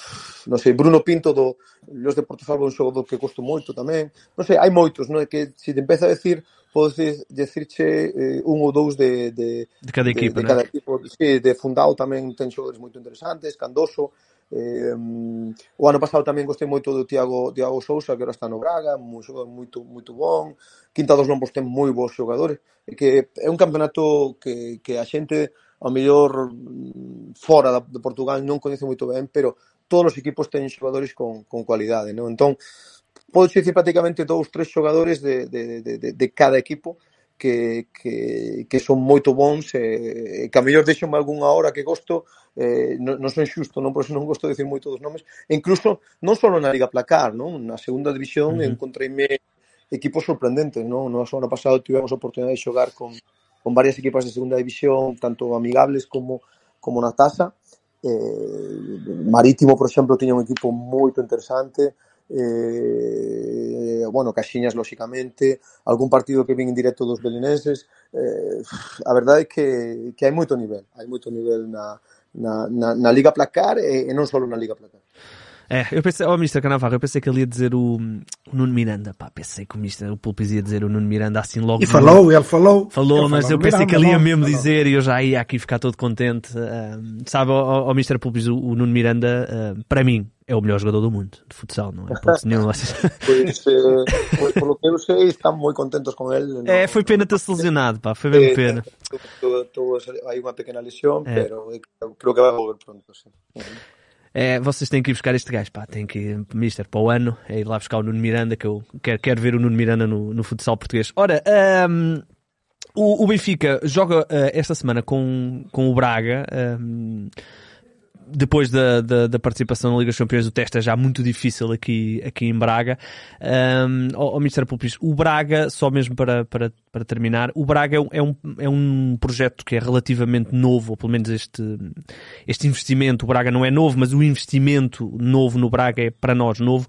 [SPEAKER 9] non sei, Bruno Pinto do Los de Porto Salvo un xogo do que costo moito tamén, non sei, hai moitos, non é que se te empeza a decir, podes decirche eh, un ou dous de, de,
[SPEAKER 7] de cada equipo,
[SPEAKER 9] de, de cada equipo. Sí, de Fundao tamén ten xogadores moito interesantes, Candoso, eh, o ano pasado tamén gostei moito do Tiago, Tiago Sousa, que agora está no Braga, un xogador moito, moito bon, Quinta dos Lombos ten moi bons xogadores, e que é un campeonato que, que a xente ao mellor mm, fora de Portugal non coñece moito ben, pero todos os equipos teñen xogadores con, con cualidade, non? Entón, podes dicir prácticamente dous, tres xogadores de, de, de, de, de cada equipo que, que, que son moito bons e eh, que a mellor deixome algunha hora que gosto eh, non, non son xusto, non por eso non gosto de dicir moito dos nomes e incluso non só na Liga Placar non? na segunda división uh -huh. encontreime equipos sorprendentes non? no ano pasado tivemos a oportunidade de xogar con, con varias equipas de segunda división, tanto amigables como, como na taza. Eh, Marítimo, por exemplo, tiña un equipo moito interesante, eh, bueno, Caxiñas, lóxicamente, algún partido que vin en directo dos belinenses, eh, a verdade é que, que hai moito nivel, hai moito nivel na, na, na, na Liga Placar eh, e, e non só na Liga Placar.
[SPEAKER 7] É, eu pensei, oh, Mr. Canavarro, eu pensei que ele ia dizer o, o Nuno Miranda. Pá, pensei que o, Mr. o Pulpis ia dizer o Nuno Miranda assim logo.
[SPEAKER 8] E falou, ele falou.
[SPEAKER 7] Falou,
[SPEAKER 8] ele
[SPEAKER 7] mas
[SPEAKER 8] falou,
[SPEAKER 7] eu pensei
[SPEAKER 8] Miranda,
[SPEAKER 7] que ele ia mesmo
[SPEAKER 8] falou.
[SPEAKER 7] dizer e eu já ia aqui ficar todo contente. Uh, sabe, o oh, oh, Mr. Pulpis, o, o Nuno Miranda, para mim, é o melhor jogador do mundo de futsal, não é? Ponto nenhum.
[SPEAKER 9] pois, eh, pois, polo que eu sei, están moi contentos con ele. No?
[SPEAKER 7] É, foi pena ter-se lesionado, pá, foi bem pena.
[SPEAKER 9] Hai unha pequena lesión, é. pero creo que vai volver pronto, sim. Uh -huh.
[SPEAKER 7] É, vocês têm que ir buscar este gajo, pá, têm que ir, mister, para o ano, é ir lá buscar o Nuno Miranda, que eu quero, quero ver o Nuno Miranda no, no futsal português. Ora, um, o, o, Benfica joga uh, esta semana com, com o Braga, um, depois da, da, da, participação na Liga dos Campeões, o teste é já muito difícil aqui, aqui em Braga. Um, ao, ao Mr. Pulpis, o Braga, só mesmo para, para, para terminar, o Braga é um, é um projeto que é relativamente novo, ou pelo menos este, este investimento, o Braga não é novo, mas o investimento novo no Braga é para nós novo.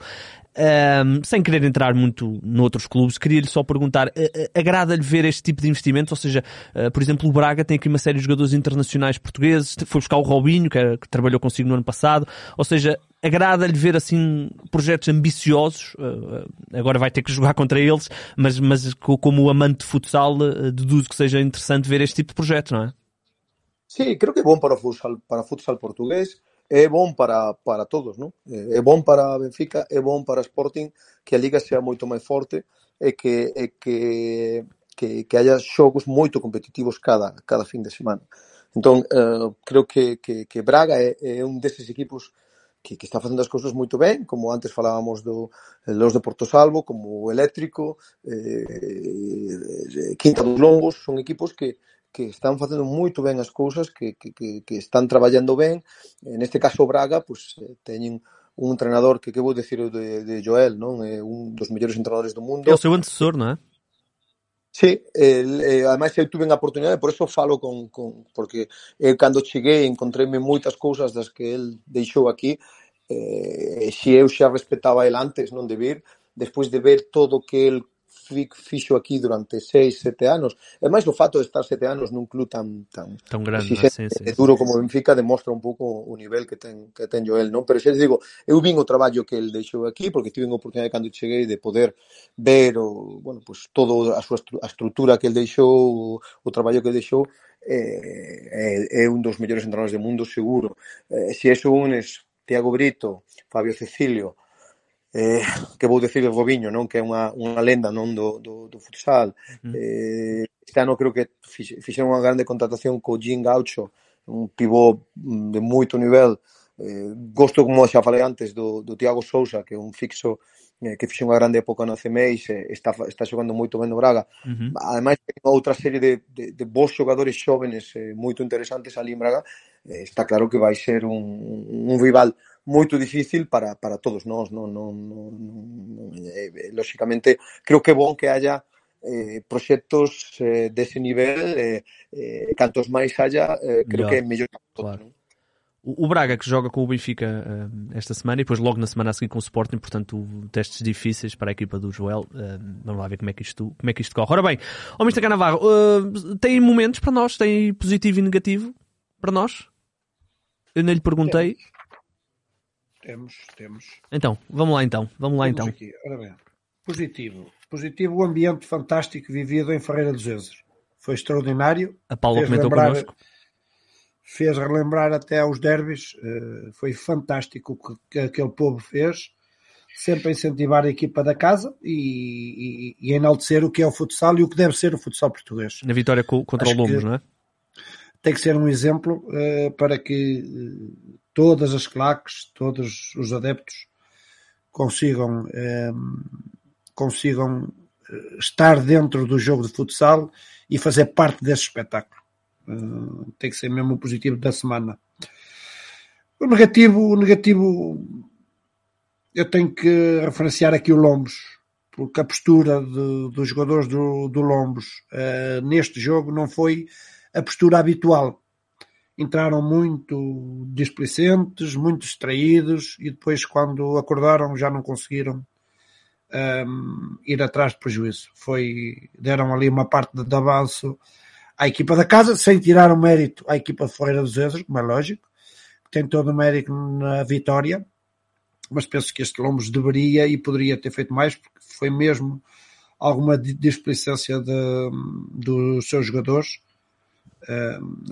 [SPEAKER 7] Um, sem querer entrar muito noutros clubes, queria-lhe só perguntar: agrada-lhe ver este tipo de investimentos? Ou seja, uh, por exemplo, o Braga tem aqui uma série de jogadores internacionais portugueses, foi buscar o Robinho, que, que trabalhou consigo no ano passado. Ou seja, agrada-lhe ver assim projetos ambiciosos. Uh, agora vai ter que jogar contra eles, mas, mas como amante de futsal, uh, deduzo que seja interessante ver este tipo de projetos, não é?
[SPEAKER 9] Sim, creo que é bom para o futsal, para o futsal português. é bon para, para todos, non? Eh, é bon para Benfica, é bon para Sporting que a Liga sea moito máis forte e que, e que, que, que haya xogos moito competitivos cada, cada fin de semana. Entón, eh, creo que, que, que Braga é, é un deses equipos que, que está facendo as cousas moito ben, como antes falábamos do Los de Porto Salvo, como o Eléctrico, eh, eh Quinta dos Lombos, son equipos que, que están facendo moito ben as cousas, que, que, que, que están traballando ben. Neste caso, Braga, pois, teñen un entrenador que, que vou decir de, de Joel, non? É un dos mellores entrenadores do mundo.
[SPEAKER 7] É o seu antecesor, non eh? é?
[SPEAKER 9] Sí, el, eh, ademais eu tuve a oportunidade, por eso falo con, con porque eu cando cheguei encontreime moitas cousas das que el deixou aquí, eh, e se eu xa respetaba el antes non de vir, despois de ver todo que el fixo aquí durante seis, sete anos. E máis o fato de estar sete anos nun club tan tan,
[SPEAKER 7] tan grande, sí, sí,
[SPEAKER 9] sí, duro como Benfica demostra un pouco o nivel que ten que ten Joel, non? Pero xa te digo, eu vin o traballo que el deixou aquí porque tive a oportunidade cando cheguei de poder ver o, bueno, pues todo a súa a estrutura que el deixou, o traballo que deixou eh, é, é un dos mellores entrenadores do mundo seguro. Eh, se eso unes Tiago Brito, Fabio Cecilio, eh, que vou decir de Bobiño, non que é unha, unha lenda non do, do, do futsal. Eh, este ano creo que fixeron unha grande contratación co Jim Gaucho, un pivó mm, de moito nivel. Eh, gosto, como xa falei antes, do, do Tiago Sousa, que é un fixo eh, que fixe unha grande época no CMEIS, e eh, está, está xogando moito ben no Braga. Uh -huh. Ademais, ten outra serie de, de, de bons xogadores xóvenes eh, moito interesantes ali en Braga. Eh, está claro que vai ser un, un rival moito difícil para, para todos nós, non, non, non, non eh, lóxicamente creo que é bon que haya eh, proxectos eh, dese nivel eh, eh, cantos máis haya eh, creo que é mellor
[SPEAKER 7] claro. O Braga que joga com o Benfica uh, esta semana e depois logo na semana a seguir com o Sporting, portanto testes difíceis para a equipa do Joel. Uh, vamos lá ver como é que isto, como é que isto corre. Ora bem, o Mr. Canavarro, uh, tem momentos para nós, tem positivo e negativo para nós? Eu nem lhe perguntei.
[SPEAKER 8] Temos. Temos, temos.
[SPEAKER 7] Então, vamos lá então. Vamos lá
[SPEAKER 8] vamos
[SPEAKER 7] então.
[SPEAKER 8] Aqui. Ora bem. Positivo. Positivo o ambiente fantástico vivido em Ferreira dos Ezes. Foi extraordinário.
[SPEAKER 7] A Paula
[SPEAKER 8] fez
[SPEAKER 7] comentou
[SPEAKER 8] lembrar,
[SPEAKER 7] connosco.
[SPEAKER 8] Fez relembrar até aos derbys. Foi fantástico o que, que aquele povo fez. Sempre a incentivar a equipa da casa e, e, e enaltecer o que é o futsal e o que deve ser o futsal português.
[SPEAKER 7] Na vitória contra
[SPEAKER 8] Acho
[SPEAKER 7] o Lombos,
[SPEAKER 8] que
[SPEAKER 7] não é?
[SPEAKER 8] Tem que ser um exemplo uh, para que uh, todas as claques, todos os adeptos consigam, um, consigam estar dentro do jogo de futsal e fazer parte desse espetáculo. Uh, tem que ser mesmo o positivo da semana. O negativo, o negativo, eu tenho que referenciar aqui o Lombos, porque a postura de, dos jogadores do, do Lombos uh, neste jogo não foi a postura habitual entraram muito displicentes, muito distraídos e depois quando acordaram já não conseguiram um, ir atrás de prejuízo. Foi, deram ali uma parte de avanço à equipa da casa, sem tirar o mérito à equipa de Ferreira dos Ezres, como é lógico, tem todo o mérito na vitória, mas penso que este Lombos deveria e poderia ter feito mais, porque foi mesmo alguma displicência dos seus jogadores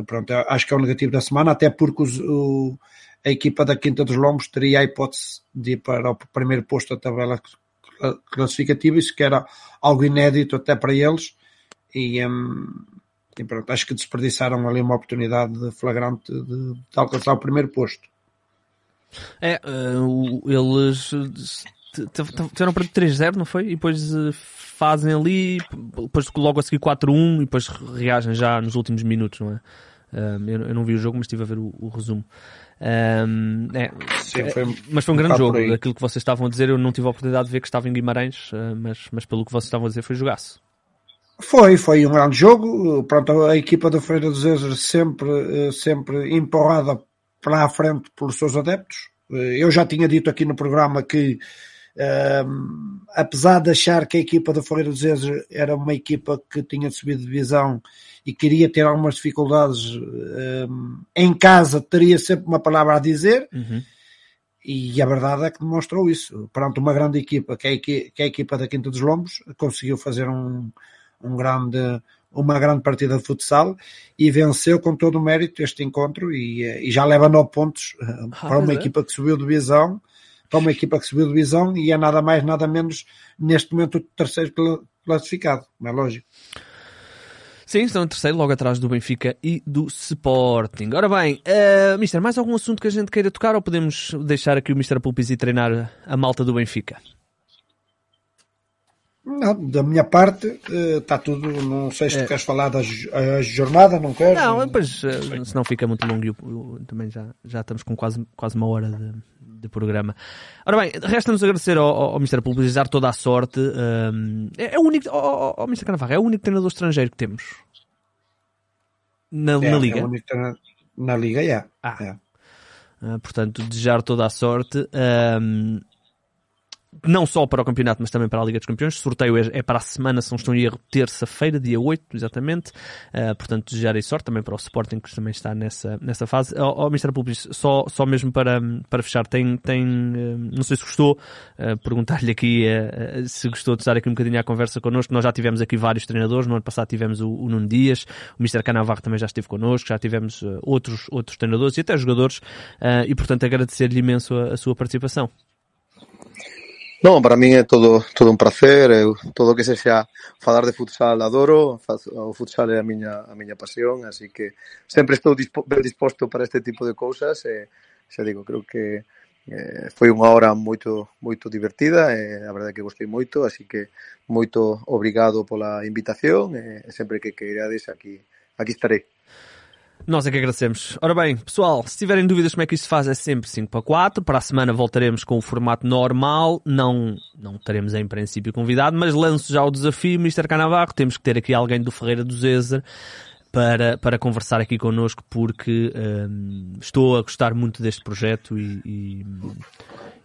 [SPEAKER 8] Pronto, acho que é o negativo da semana, até porque os, o, a equipa da Quinta dos Lombos teria a hipótese de ir para o primeiro posto da tabela classificativa, isso que era algo inédito até para eles, e, um, e pronto, acho que desperdiçaram ali uma oportunidade flagrante de, de alcançar o primeiro posto.
[SPEAKER 7] É, uh, eles tiveram para 3-0, não foi? E depois uh, fazem ali, depois logo a seguir 4-1 e depois reagem já nos últimos minutos, não é? Um, eu, eu, não vi o jogo, mas estive a ver o, o resumo. Um, é,
[SPEAKER 8] Sim, foi,
[SPEAKER 7] mas foi um grande jogo. Aquilo que vocês estavam a dizer, eu não tive a oportunidade de ver que estava em Guimarães, uh, mas, mas pelo que vocês estavam a dizer, foi jogaço.
[SPEAKER 8] Foi, foi um grande jogo. Pronto, a equipa da Feira dos Ezers sempre, sempre empurrada para a frente pelos seus adeptos. Eu já tinha dito aqui no programa que um, apesar de achar que a equipa da Ferreira dos Ezes era uma equipa que tinha subido de divisão e queria ter algumas dificuldades um, em casa, teria sempre uma palavra a dizer.
[SPEAKER 7] Uhum.
[SPEAKER 8] E a verdade é que demonstrou isso. Perante uma grande equipa, que é, que é a equipa da Quinta dos Lombos, conseguiu fazer um, um grande, uma grande partida de futsal e venceu com todo o mérito este encontro e, e já leva nove pontos ah, para uma é? equipa que subiu de divisão para uma equipa que subiu divisão e é nada mais, nada menos, neste momento, o terceiro classificado, não é lógico.
[SPEAKER 7] Sim, estão em terceiro, logo atrás do Benfica e do Sporting. Ora bem, uh, Mister, mais algum assunto que a gente queira tocar ou podemos deixar aqui o Mister Pulpisi treinar a malta do Benfica?
[SPEAKER 8] Não, da minha parte está tudo. Não sei se tu queres falar da jornada, não queres?
[SPEAKER 7] Não, depois, uh, senão fica muito longo e também já, já estamos com quase, quase uma hora de, de programa. Ora bem, resta-nos agradecer ao, ao, ao Mr. Publicizar toda a sorte. Um, é, é, o único, ao, ao Mr. Canavarro, é o único treinador estrangeiro que temos na,
[SPEAKER 8] é,
[SPEAKER 7] na Liga.
[SPEAKER 8] É na Liga, é.
[SPEAKER 7] Ah. é. Uh, portanto, desejar toda a sorte. Um, não só para o campeonato, mas também para a Liga dos Campeões. O sorteio é, é para a semana, se não estou em erro, terça-feira, dia 8, exatamente. Uh, portanto, desejarei sorte também para o Sporting, que também está nessa, nessa fase. Oh, oh, Mr. Publis, só, só mesmo para, para fechar, tem, tem uh, não sei se gostou, uh, perguntar-lhe aqui se gostou de estar aqui um bocadinho à conversa connosco. Nós já tivemos aqui vários treinadores, no ano passado tivemos o, o Nuno Dias, o Mr. Canavarro também já esteve connosco, já tivemos outros, outros treinadores e até jogadores, e portanto agradecer-lhe imenso a, a sua participação.
[SPEAKER 10] Non, para min é todo todo un placer, eu todo o que sexa falar de futsal adoro, o futsal é a miña a miña pasión, así que sempre estou dispo, disposto para este tipo de cousas e xa digo, creo que eh, foi unha hora moito moito divertida e a verdade que gostei moito, así que moito obrigado pola invitación e sempre que queirades aquí aquí estarei.
[SPEAKER 7] Nós é que agradecemos. Ora bem, pessoal, se tiverem dúvidas como é que isto se faz, é sempre 5 para 4. Para a semana voltaremos com o formato normal. Não, não teremos em princípio convidado, mas lanço já o desafio, Mr. Canavarro. Temos que ter aqui alguém do Ferreira do Zezer para, para conversar aqui connosco, porque hum, estou a gostar muito deste projeto e, e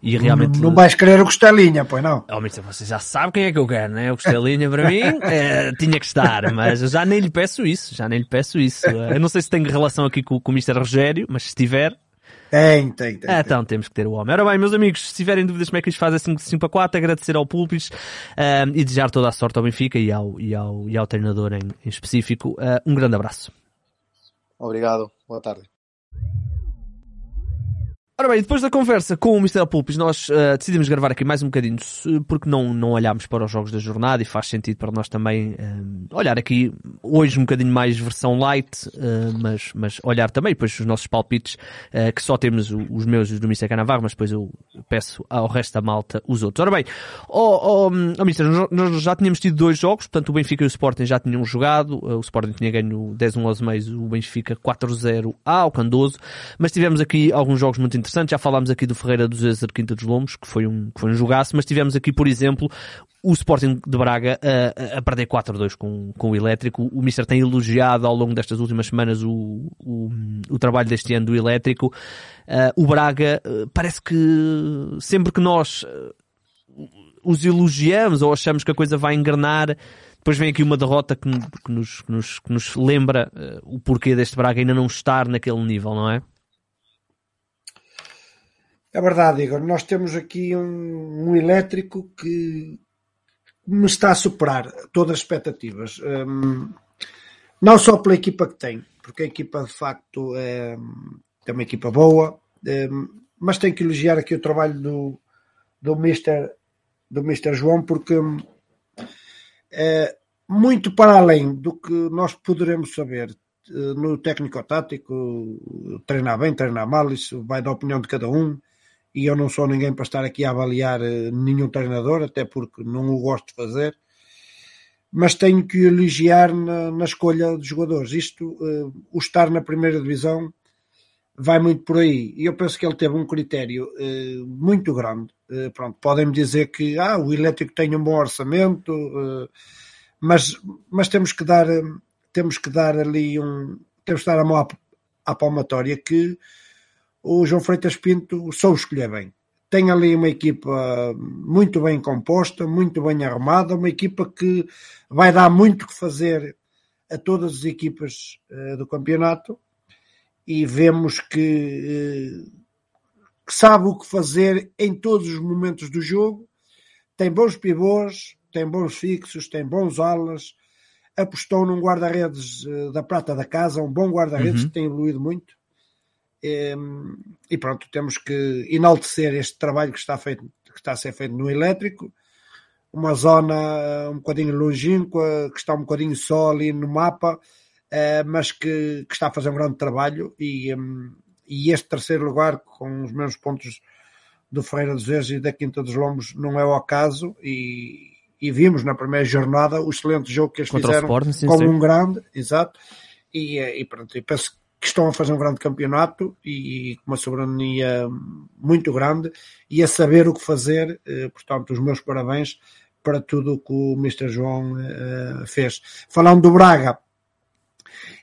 [SPEAKER 7] e realmente.
[SPEAKER 8] Não, não vais querer o Costelinha, pois não?
[SPEAKER 7] Oh, mister, você já sabe quem é que eu quero, né? O Costelinha para mim é, tinha que estar, mas eu já nem lhe peço isso, já nem lhe peço isso. Eu não sei se tem relação aqui com, com o Mister Rogério, mas se tiver.
[SPEAKER 8] Tem, tem, tem.
[SPEAKER 7] Ah, então temos que ter o homem. Ora bem, meus amigos, se tiverem dúvidas como é que isto faz a 5 5 a 4, agradecer ao Pulpis um, e desejar toda a sorte ao Benfica e ao, e ao, e ao treinador em, em específico. Uh, um grande abraço.
[SPEAKER 10] Obrigado, boa tarde.
[SPEAKER 7] Ora bem, depois da conversa com o Mr. Pulpis, nós uh, decidimos gravar aqui mais um bocadinho, porque não, não olhámos para os jogos da jornada e faz sentido para nós também uh, olhar aqui, hoje um bocadinho mais versão light, uh, mas, mas olhar também depois os nossos palpites, que só temos os meus e os do Mr. Canavarro, mas depois eu peço ao resto da malta os outros. Ora bem, oh, oh, oh Mr., nós já tínhamos tido dois jogos, portanto o Benfica e o Sporting já tinham jogado, o Sporting tinha ganho 10-1 aos meios, o Benfica 4-0 ao Candoso, mas tivemos aqui alguns jogos muito interessantes interessante. Já falámos aqui do Ferreira dos Zezer Quinta dos Lombos, que foi um, que foi um jogaço, mas tivemos aqui, por exemplo, o Sporting de Braga a, a perder 4-2 com, com o Elétrico. O Mister tem elogiado ao longo destas últimas semanas o, o, o trabalho deste ano do Elétrico. Uh, o Braga, uh, parece que sempre que nós uh, os elogiamos ou achamos que a coisa vai engrenar, depois vem aqui uma derrota que, que, nos, que nos, que nos lembra o porquê deste Braga ainda não estar naquele nível, não é?
[SPEAKER 8] É verdade, Igor. Nós temos aqui um, um elétrico que me está a superar todas as expectativas. Um, não só pela equipa que tem, porque a equipa de facto é, é uma equipa boa, um, mas tenho que elogiar aqui o trabalho do, do Mister, do Mister João, porque é, muito para além do que nós poderemos saber eh, no técnico-tático, treinar bem, treinar mal, isso vai da opinião de cada um e eu não sou ninguém para estar aqui a avaliar eh, nenhum treinador, até porque não o gosto de fazer, mas tenho que elogiar na, na escolha de jogadores. Isto, uh, o estar na primeira divisão, vai muito por aí. E eu penso que ele teve um critério uh, muito grande. Uh, pronto, podem-me dizer que ah, o elétrico tem um bom orçamento, mas, mas temos que dar temos que dar ali um temos que dar a mão à, à palmatória que o João Freitas Pinto só escolher bem. Tem ali uma equipa muito bem composta, muito bem arrumada, uma equipa que vai dar muito que fazer a todas as equipas uh, do campeonato e vemos que, uh, que, sabe o que fazer em todos os momentos do jogo. Tem bons pivôs, tem bons fixos, tem bons alas, apostou num guarda-redes uh, da prata da casa, um bom guarda-redes uhum. que tem evoluído muito e pronto, temos que enaltecer este trabalho que está, feito, que está a ser feito no elétrico. uma zona um bocadinho longínqua, que está um bocadinho só ali no mapa, mas que, que, está a fazer um grande trabalho e, um, e este terceiro lugar com os mesmos pontos do Ferreira dos Ejes e da Quinta dos Lombos não é o acaso e, e vimos na primeira jornada o excelente jogo que eles Contra fizeram Sport, sim, como sim. um grande, exato, e, e pronto, e penso que estão a fazer um grande campeonato e com uma soberania muito grande e a saber o que fazer, eh, portanto, os meus parabéns para tudo o que o Mr. João eh, fez. Falando do Braga,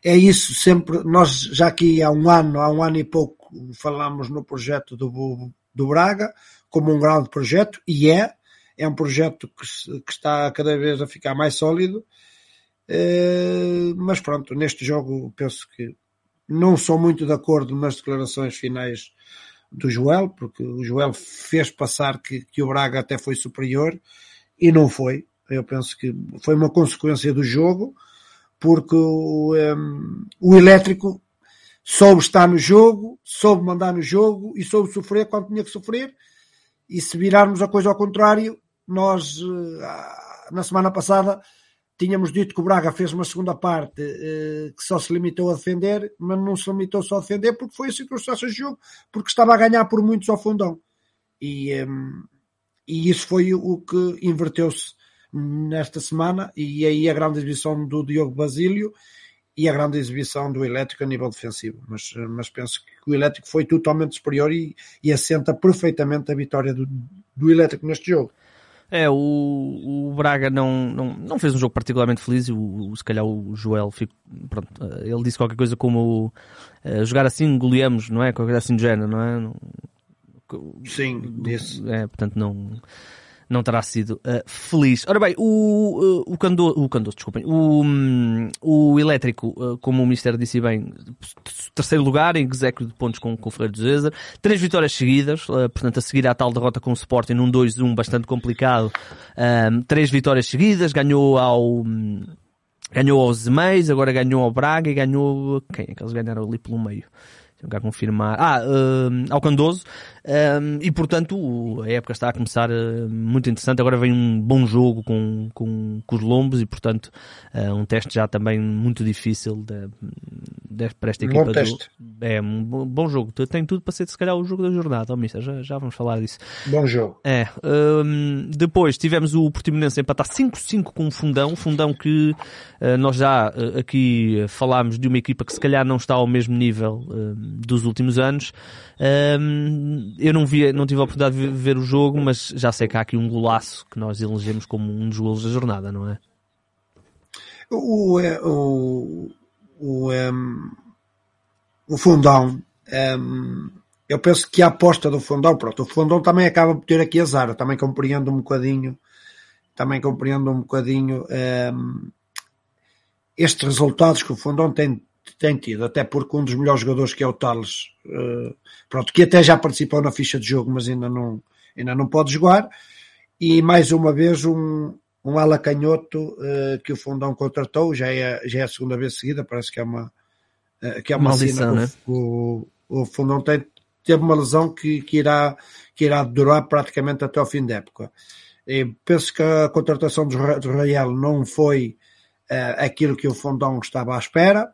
[SPEAKER 8] é isso sempre, nós já aqui há um ano, há um ano e pouco, falamos no projeto do, do Braga como um grande projeto, e é, é um projeto que, que está cada vez a ficar mais sólido, eh, mas pronto, neste jogo penso que não sou muito de acordo nas declarações finais do Joel, porque o Joel fez passar que, que o Braga até foi superior e não foi. Eu penso que foi uma consequência do jogo, porque o, um, o elétrico soube estar no jogo, soube mandar no jogo e soube sofrer quando tinha que sofrer. E se virarmos a coisa ao contrário, nós eh, na semana passada tínhamos dito que o Braga fez uma segunda parte eh, que só se limitou a defender, mas não se limitou só a defender porque foi a circunstância do jogo, porque estava a ganhar por muitos ao fundão. E, ehm, e isso foi o que inverteu-se nesta semana, e aí a grande exibição do Diogo Basílio e a grande exibição do Elétrico a nível defensivo. Mas, mas penso que o Elétrico foi totalmente superior e, e assenta perfeitamente a vitória do, do Elétrico neste jogo.
[SPEAKER 7] É, o, o Braga não, não, não fez um jogo particularmente feliz. O, o se calhar o Joel, fico, pronto, ele disse qualquer coisa como uh, jogar assim goleamos, não é? Qualquer coisa assim do género, não é?
[SPEAKER 8] Sim, desse.
[SPEAKER 7] É, portanto não não terá sido uh, feliz. Ora bem, o, uh, o Candoso, o Candoso, desculpem, o, um, o Elétrico, uh, como o Ministério disse bem, terceiro lugar, em execo de pontos com, com o Ferreiro de Zezer, três vitórias seguidas, portanto a seguir à tal derrota com o Sporting num 2-1 bastante complicado, três vitórias seguidas, ganhou ao... Um, ganhou aos Zemeis, agora ganhou ao Braga e ganhou. Quem é que eles ganharam ali pelo meio? Tenho que confirmar. Ah, uh, ao Candoso. Um, e portanto a época está a começar uh, muito interessante. Agora vem um bom jogo com, com, com os Lombos e portanto uh, um teste já também muito difícil de, de, para esta equipa.
[SPEAKER 8] Bom teste.
[SPEAKER 7] Do, é um bom jogo. Tem tudo para ser se calhar o jogo da jornada, oh, mister, já, já vamos falar disso.
[SPEAKER 8] Bom jogo.
[SPEAKER 7] É. Um, depois tivemos o Portimonense empatar 5-5 com o Fundão. Fundão que uh, nós já aqui falámos de uma equipa que se calhar não está ao mesmo nível dos últimos anos. Um, eu não, vi, não tive a oportunidade de ver o jogo, mas já sei que há aqui um golaço que nós elegemos como um dos golos da jornada, não é?
[SPEAKER 8] O, é, o, o, um, o Fundão, um, eu penso que a aposta do Fundão, pronto, o Fundão também acaba por ter aqui azar, também compreendo um bocadinho, também compreendo um bocadinho um, estes resultados que o Fundão tem tem tido, até porque um dos melhores jogadores que é o Tales, uh, pronto, que até já participou na ficha de jogo, mas ainda não, ainda não pode jogar, e mais uma vez um, um ala canhoto uh, que o Fundão contratou, já é, já é a segunda vez seguida, parece que é uma, uh, que é uma
[SPEAKER 7] Maldição, né?
[SPEAKER 8] o, o, o Fundão tem, teve uma lesão que, que, irá, que irá durar praticamente até ao fim da época. E penso que a contratação do Royal não foi aquilo que o Fundão estava à espera,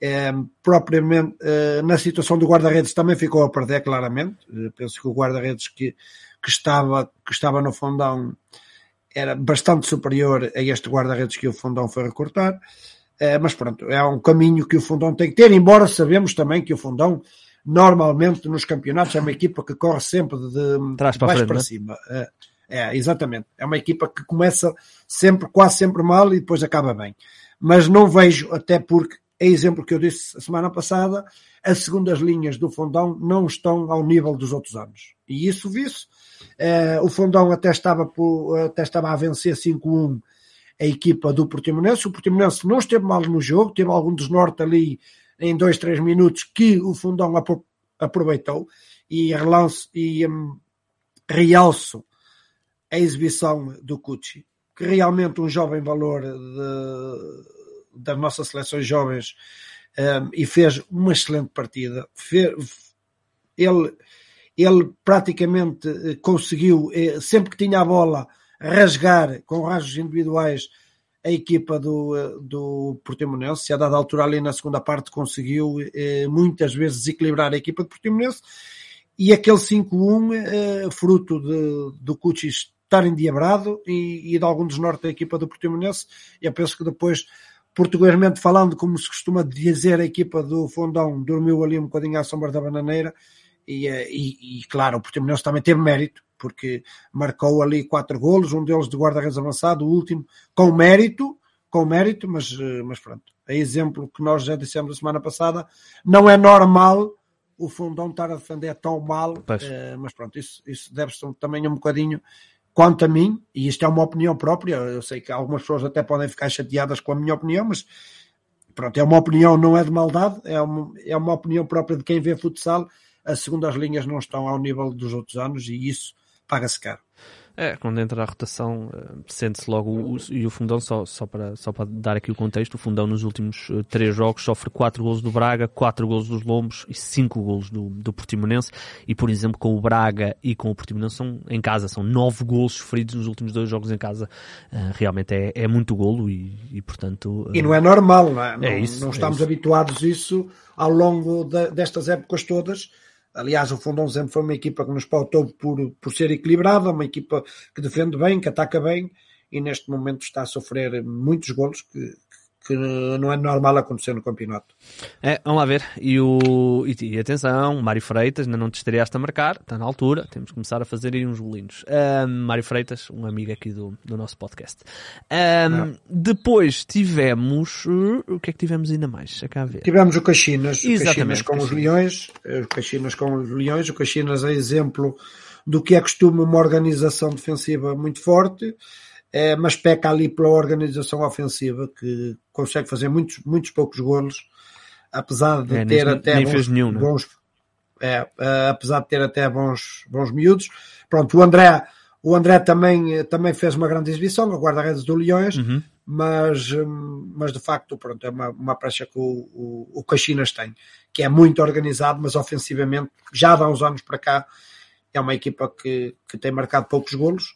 [SPEAKER 8] é, propriamente é, na situação do guarda-redes também ficou a perder claramente. Eh, penso que o guarda-redes que, que, estava, que estava no fundão era bastante superior a este guarda-redes que o fundão foi recortar. É, mas pronto, é um caminho que o fundão tem que ter, embora sabemos também que o fundão normalmente nos campeonatos é uma equipa que corre sempre de,
[SPEAKER 7] Trás para,
[SPEAKER 8] baixo
[SPEAKER 7] frente,
[SPEAKER 8] para
[SPEAKER 7] né?
[SPEAKER 8] cima. É, exatamente. É uma equipa que começa sempre, quase sempre mal e depois acaba bem. Mas não vejo, até porque é exemplo que eu disse a semana passada, as segundas linhas do Fundão não estão ao nível dos outros anos. E isso viu-se. Uh, o Fundão até estava, por, até estava a vencer 5-1 a equipa do Portimonense. O Portimonense não esteve mal no jogo, teve algum desnorte ali em 2, 3 minutos que o Fundão aproveitou e relance e um, realço a exibição do Cucci, que realmente um jovem valor de das nossas seleções jovens um, e fez uma excelente partida. ele, ele praticamente eh, conseguiu, eh, sempre que tinha a bola, rasgar com rasgos individuais a equipa do, do Portimonense. A dada altura, ali na segunda parte, conseguiu eh, muitas vezes desequilibrar a equipa do Portimonense. E aquele 5-1, eh, fruto de, do Cuchis estar endiabrado e, e de algum desnorte da equipa do Portimonense. Eu penso que depois, portuguesmente falando, como se costuma dizer, a equipa do Fundão dormiu ali um bocadinho à sombra da bananeira. E, eh, e, e claro, o Portimonense também teve mérito, porque marcou ali quatro golos, um deles de guarda-redes avançado, o último com mérito, com mérito, mas, eh, mas pronto. É exemplo que nós já dissemos a semana passada, não é normal o Fundão estar a defender tão mal, eh, mas pronto, isso, isso deve-se também um bocadinho quanto a mim, e isto é uma opinião própria, eu sei que algumas pessoas até podem ficar chateadas com a minha opinião, mas pronto, é uma opinião, não é de maldade, é uma, é uma opinião própria de quem vê futsal, as segundas linhas não estão ao nível dos outros anos e isso paga-se caro.
[SPEAKER 7] É, quando entra a rotação, uh, sente-se logo. O, e o Fundão, só, só, para, só para dar aqui o contexto, o Fundão nos últimos uh, três jogos sofre 4 golos do Braga, 4 golos dos Lombos e 5 golos do, do Portimonense. E, por exemplo, com o Braga e com o Portimonense são, em casa, são 9 golos sofridos nos últimos dois jogos em casa. Uh, realmente é, é muito golo e, e portanto.
[SPEAKER 8] e não é normal, não é?
[SPEAKER 7] é
[SPEAKER 8] não,
[SPEAKER 7] isso,
[SPEAKER 8] não
[SPEAKER 7] é
[SPEAKER 8] estamos
[SPEAKER 7] isso.
[SPEAKER 8] habituados a isso ao longo de, destas épocas todas. Aliás, o Fundão sempre foi uma equipa que nos pautou por, por ser equilibrada, uma equipa que defende bem, que ataca bem, e neste momento está a sofrer muitos golos que, que não é normal acontecer no campeonato.
[SPEAKER 7] É, vamos lá ver. E, o, e, e atenção, Mário Freitas, ainda não te estreaste a marcar, está na altura, temos que começar a fazer aí uns golinhos. Um, Mário Freitas, um amigo aqui do, do nosso podcast. Um, Depois tivemos. uh, o que é que tivemos ainda mais? Cá ver.
[SPEAKER 8] Tivemos o Caxinas, o
[SPEAKER 7] Exatamente,
[SPEAKER 8] Caxinas com os. Leões, eh, o Caxinas com os Leões, o Caxinas é exemplo do que é costume uma organização defensiva muito forte, eh, mas peca ali pela organização ofensiva, que consegue fazer muitos, muitos poucos golos, apesar de
[SPEAKER 7] É, nem-
[SPEAKER 8] ter até
[SPEAKER 7] nem
[SPEAKER 8] bons,
[SPEAKER 7] nenhum, né?
[SPEAKER 8] bons é, eh, apesar de ter até bons, bons miúdos. Pronto, o André, o André também, eh, também fez uma grande exibição, o guarda-redes do Leões,
[SPEAKER 7] Uhum.
[SPEAKER 8] mas, hum, mas de facto pronto, é uma, uma prancha que o, o, o Caxinas tem, que é muito organizado, mas ofensivamente, já há uns anos para cá, é uma equipa que, que tem marcado poucos golos.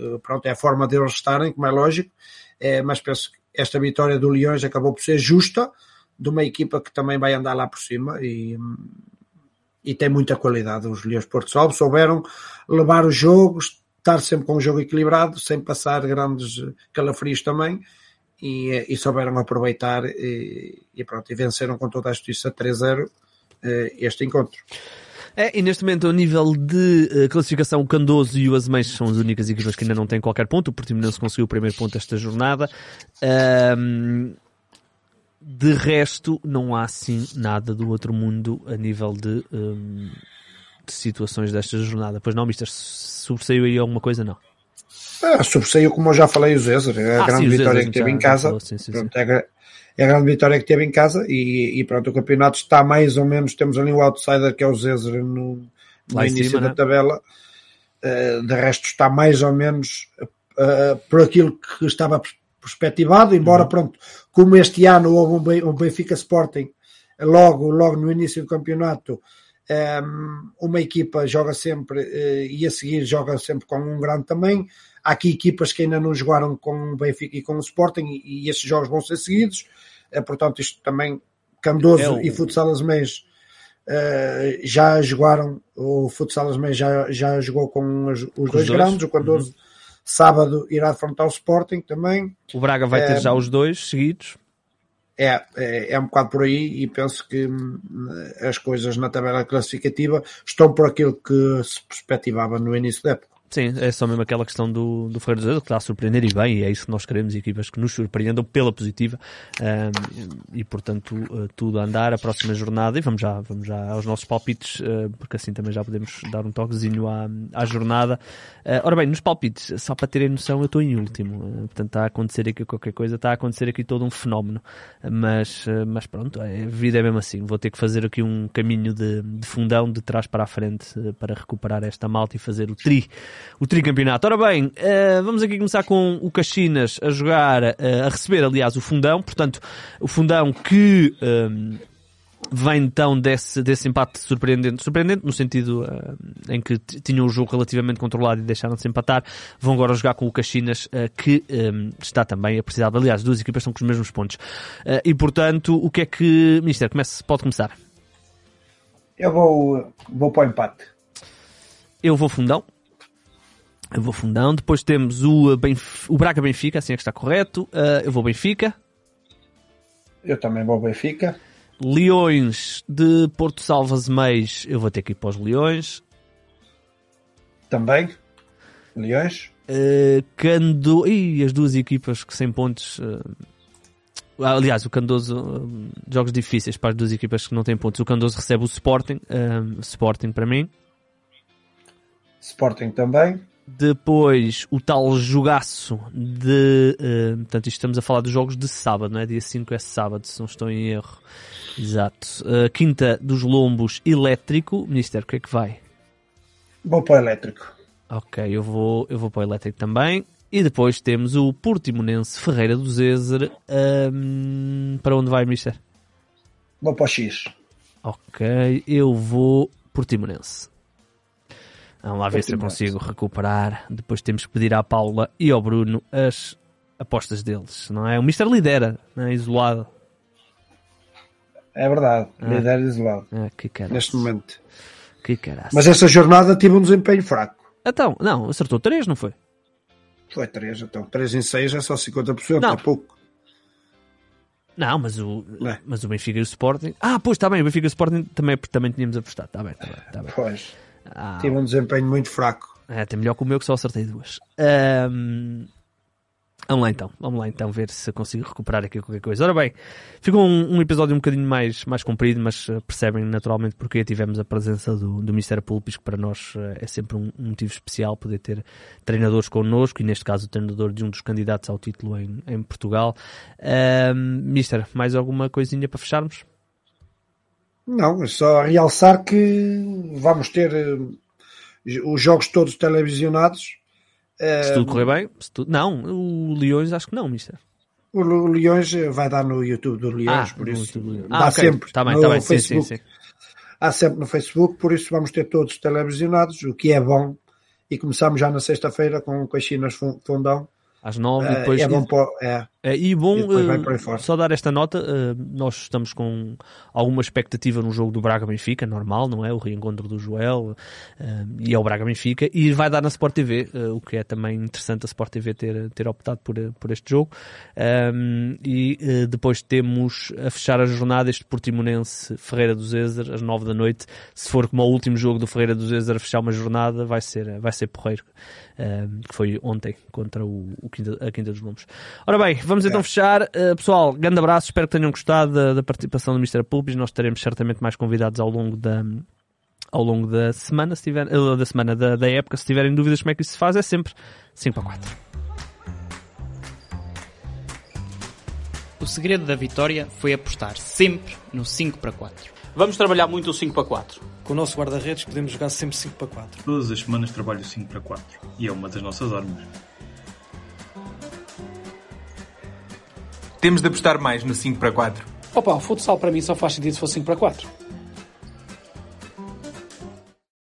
[SPEAKER 8] Eh, eh, pronto, é a forma deles estarem, como é lógico, eh, mas penso que esta vitória do Leões acabou por ser justa, de uma equipa que também vai andar lá por cima e, e tem muita qualidade. Os Leões Porto Salvo souberam levar os jogos, estar sempre com o jogo equilibrado, sem passar grandes calafrios também, e, eh, e souberam aproveitar e, e pronto, e venceram com toda a justiça 3-0 eh, este encontro.
[SPEAKER 7] É, e neste momento, a nível de eh, classificação, o Candoso e o Azemeixo são as únicas equipas que ainda não têm qualquer ponto. O Portimonense conseguiu o primeiro ponto esta jornada. Ahm, de resto, não há assim nada do outro mundo a nível de, ahm, de situações desta jornada. Pois não, Mister, sobressaiu aí alguma coisa? Não.
[SPEAKER 8] Ah, sobressaiu, como eu já falei, o é a
[SPEAKER 7] Ah,
[SPEAKER 8] grande
[SPEAKER 7] sim,
[SPEAKER 8] vitória
[SPEAKER 7] Zézer,
[SPEAKER 8] que teve
[SPEAKER 7] já-
[SPEAKER 8] em casa.
[SPEAKER 7] falou, sim, sim,
[SPEAKER 8] Pronto, É, é a grande vitória que teve em casa e, e pronto, o campeonato está mais ou menos, temos ali o outsider que é o Zézer no, no início
[SPEAKER 7] cima,
[SPEAKER 8] da
[SPEAKER 7] né?
[SPEAKER 8] tabela. Uh, de resto está mais ou menos uh, por aquilo que estava perspectivado, embora
[SPEAKER 7] Uhum.
[SPEAKER 8] pronto, como este ano houve um, Ben- Benfica Sporting logo, logo no início do campeonato, um, uma equipa joga sempre eh, e a seguir joga sempre com um grande também. Há aqui equipas que ainda não jogaram com o Benfica e com o Sporting e, e esses jogos vão ser seguidos. Eh, portanto, isto também, Candoso
[SPEAKER 7] É o-
[SPEAKER 8] e Futsal Asmês eh, já jogaram, o Futsal Asmês já, já jogou com os, os dois,
[SPEAKER 7] dois?
[SPEAKER 8] grandes, o Candoso sábado irá defrontar o Sporting também.
[SPEAKER 7] O Braga vai ter
[SPEAKER 8] É,
[SPEAKER 7] já os dois seguidos.
[SPEAKER 8] É, é, é um bocado por aí e penso que hum, as coisas na tabela classificativa estão por aquilo que se perspectivava no início da época.
[SPEAKER 7] Sim, é só mesmo aquela questão do, do Ferreira dos Azevedo, que está a surpreender e bem, e é isso que nós queremos, equipas que nos surpreendam pela positiva, um, e portanto uh, tudo a andar, a próxima jornada, e vamos já, vamos já aos nossos palpites, uh, porque assim também já podemos dar um toquezinho à, à jornada. Uh, ora bem, nos palpites, só para terem noção, eu estou em último, portanto está a acontecer aqui qualquer coisa, está a acontecer aqui todo um fenómeno, mas, mas pronto, é, a vida é mesmo assim, vou ter que fazer aqui um caminho de, de fundão, de trás para a frente, para recuperar esta malta e fazer o tri o tricampeonato. Ora bem, uh, vamos aqui começar com o Caxinas a jogar, uh, a receber, aliás, o Fundão. Portanto, o Fundão que um, vem então desse, desse empate surpreendente, surpreendente no sentido uh, em que tinham o jogo relativamente controlado e deixaram-se empatar. Vão agora jogar com o Caxinas, uh, que um, está também a precisar. Aliás, duas equipas estão com os mesmos pontos. Uh, e portanto, o que é que, Mister, comece, pode começar?
[SPEAKER 8] Eu vou, vou para o empate.
[SPEAKER 7] Eu vou fundão. Eu vou fundão. Depois temos o, Benf... o Braga Benfica, assim é que está correto. eu vou Benfica.
[SPEAKER 8] Eu também vou Benfica.
[SPEAKER 7] Leões de Porto Salvas Meis, eu vou ter que ir para os Leões.
[SPEAKER 8] Também. Leões.
[SPEAKER 7] Uh, Cando... Ih, as duas equipas que sem pontos. Uh... Aliás, o Candoso, uh, jogos difíceis para as duas equipas que não têm pontos. O Candoso recebe o Sporting, Sporting para mim.
[SPEAKER 8] Sporting também.
[SPEAKER 7] Depois, o tal jogaço de. Uh, portanto, isto estamos a falar dos jogos de sábado, não é? Dia 5 é sábado, se não estou em erro. Exato. Uh, quinta dos Lombos, elétrico. Ministério, o que é que vai?
[SPEAKER 8] Vou para o elétrico.
[SPEAKER 7] Ok, eu vou, eu vou para o elétrico também. E depois temos o Portimonense Ferreira do Zezer. Um, para onde vai, Mister?
[SPEAKER 8] Vou para o X.
[SPEAKER 7] Ok, eu vou Portimonense. Vamos lá ver se eu consigo recuperar. Depois temos que pedir à Paula e ao Bruno as apostas deles, não é? O Mister lidera, não é? Isolado.
[SPEAKER 8] É verdade, ah. lidera isolado.
[SPEAKER 7] Ah, que
[SPEAKER 8] neste momento.
[SPEAKER 7] Que caraças.
[SPEAKER 8] Mas essa jornada tive um desempenho fraco.
[SPEAKER 7] Então, não, acertou 3, não foi?
[SPEAKER 8] Foi 3, então. 3 em 6 é só 50%,
[SPEAKER 7] não.
[SPEAKER 8] é pouco.
[SPEAKER 7] Não, mas o, é. mas o Benfica e o Sporting. Ah, pois está bem, o Benfica e o Sporting também, também tínhamos apostado. Está bem, está bem, está bem.
[SPEAKER 8] Pois. Ah, Tive um desempenho muito fraco.
[SPEAKER 7] É, tem melhor que o meu que só acertei duas. Um, vamos lá então, vamos lá então ver se consigo recuperar aqui qualquer coisa. Ora bem, ficou um, um episódio um bocadinho mais, mais comprido, mas uh, percebem naturalmente porque tivemos a presença do, do Ministério Público, que para nós uh, é sempre um, um, motivo especial poder ter treinadores connosco, e neste caso o treinador de um dos candidatos ao título em, em Portugal. Um, Mister, mais alguma coisinha para fecharmos?
[SPEAKER 8] Não, é só realçar que vamos ter uh, os jogos todos televisionados.
[SPEAKER 7] Uh, se tudo correr bem, tu... não, o Leões acho que não, mister.
[SPEAKER 8] O, Leões vai dar no YouTube do Leões, ah, por isso dá
[SPEAKER 7] ah, okay.
[SPEAKER 8] sempre
[SPEAKER 7] tá bem,
[SPEAKER 8] no
[SPEAKER 7] tá bem.
[SPEAKER 8] Facebook.
[SPEAKER 7] Sim, sim, sim.
[SPEAKER 8] Há sempre no Facebook, por isso vamos ter todos televisionados, o que é bom. E começamos já na sexta-feira com o Caxinas Fundão
[SPEAKER 7] às nove depois.
[SPEAKER 8] É bom, é.
[SPEAKER 7] É, e bom, e uh, só dar esta nota, uh, nós estamos com alguma expectativa no jogo do Braga-Benfica, normal, não é? O reencontro do Joel uh, e é o Braga-Benfica, e vai dar na Sport TV, o que é também interessante a Sport TV ter, ter optado por, por este jogo. Um, e depois temos a fechar a jornada este Portimonense Ferreira do Zezer, às nove da noite. Se for como o último jogo do Ferreira do Zezer a fechar uma jornada, vai ser, vai ser porreiro, que foi ontem contra o, o Quinta, a Quinta dos Lombos. Ora bem, vamos então é. fechar. Uh, pessoal, grande abraço, espero que tenham gostado da, da participação do Mr. Pulpis. Nós teremos certamente mais convidados ao longo da, ao longo da semana, se tiver, uh, da semana, da, da época. Se tiverem dúvidas como é que isso se faz, é sempre 5 para 4.
[SPEAKER 1] O segredo da vitória foi apostar sempre no 5 para 4.
[SPEAKER 2] Vamos trabalhar muito o 5 para 4.
[SPEAKER 3] Com o nosso guarda-redes podemos jogar sempre 5 para 4.
[SPEAKER 4] Todas as semanas trabalho 5 para 4 e é uma das nossas armas.
[SPEAKER 5] Temos de apostar mais no 5 para 4.
[SPEAKER 6] Opa, o futsal para mim só faz sentido se for 5 para 4.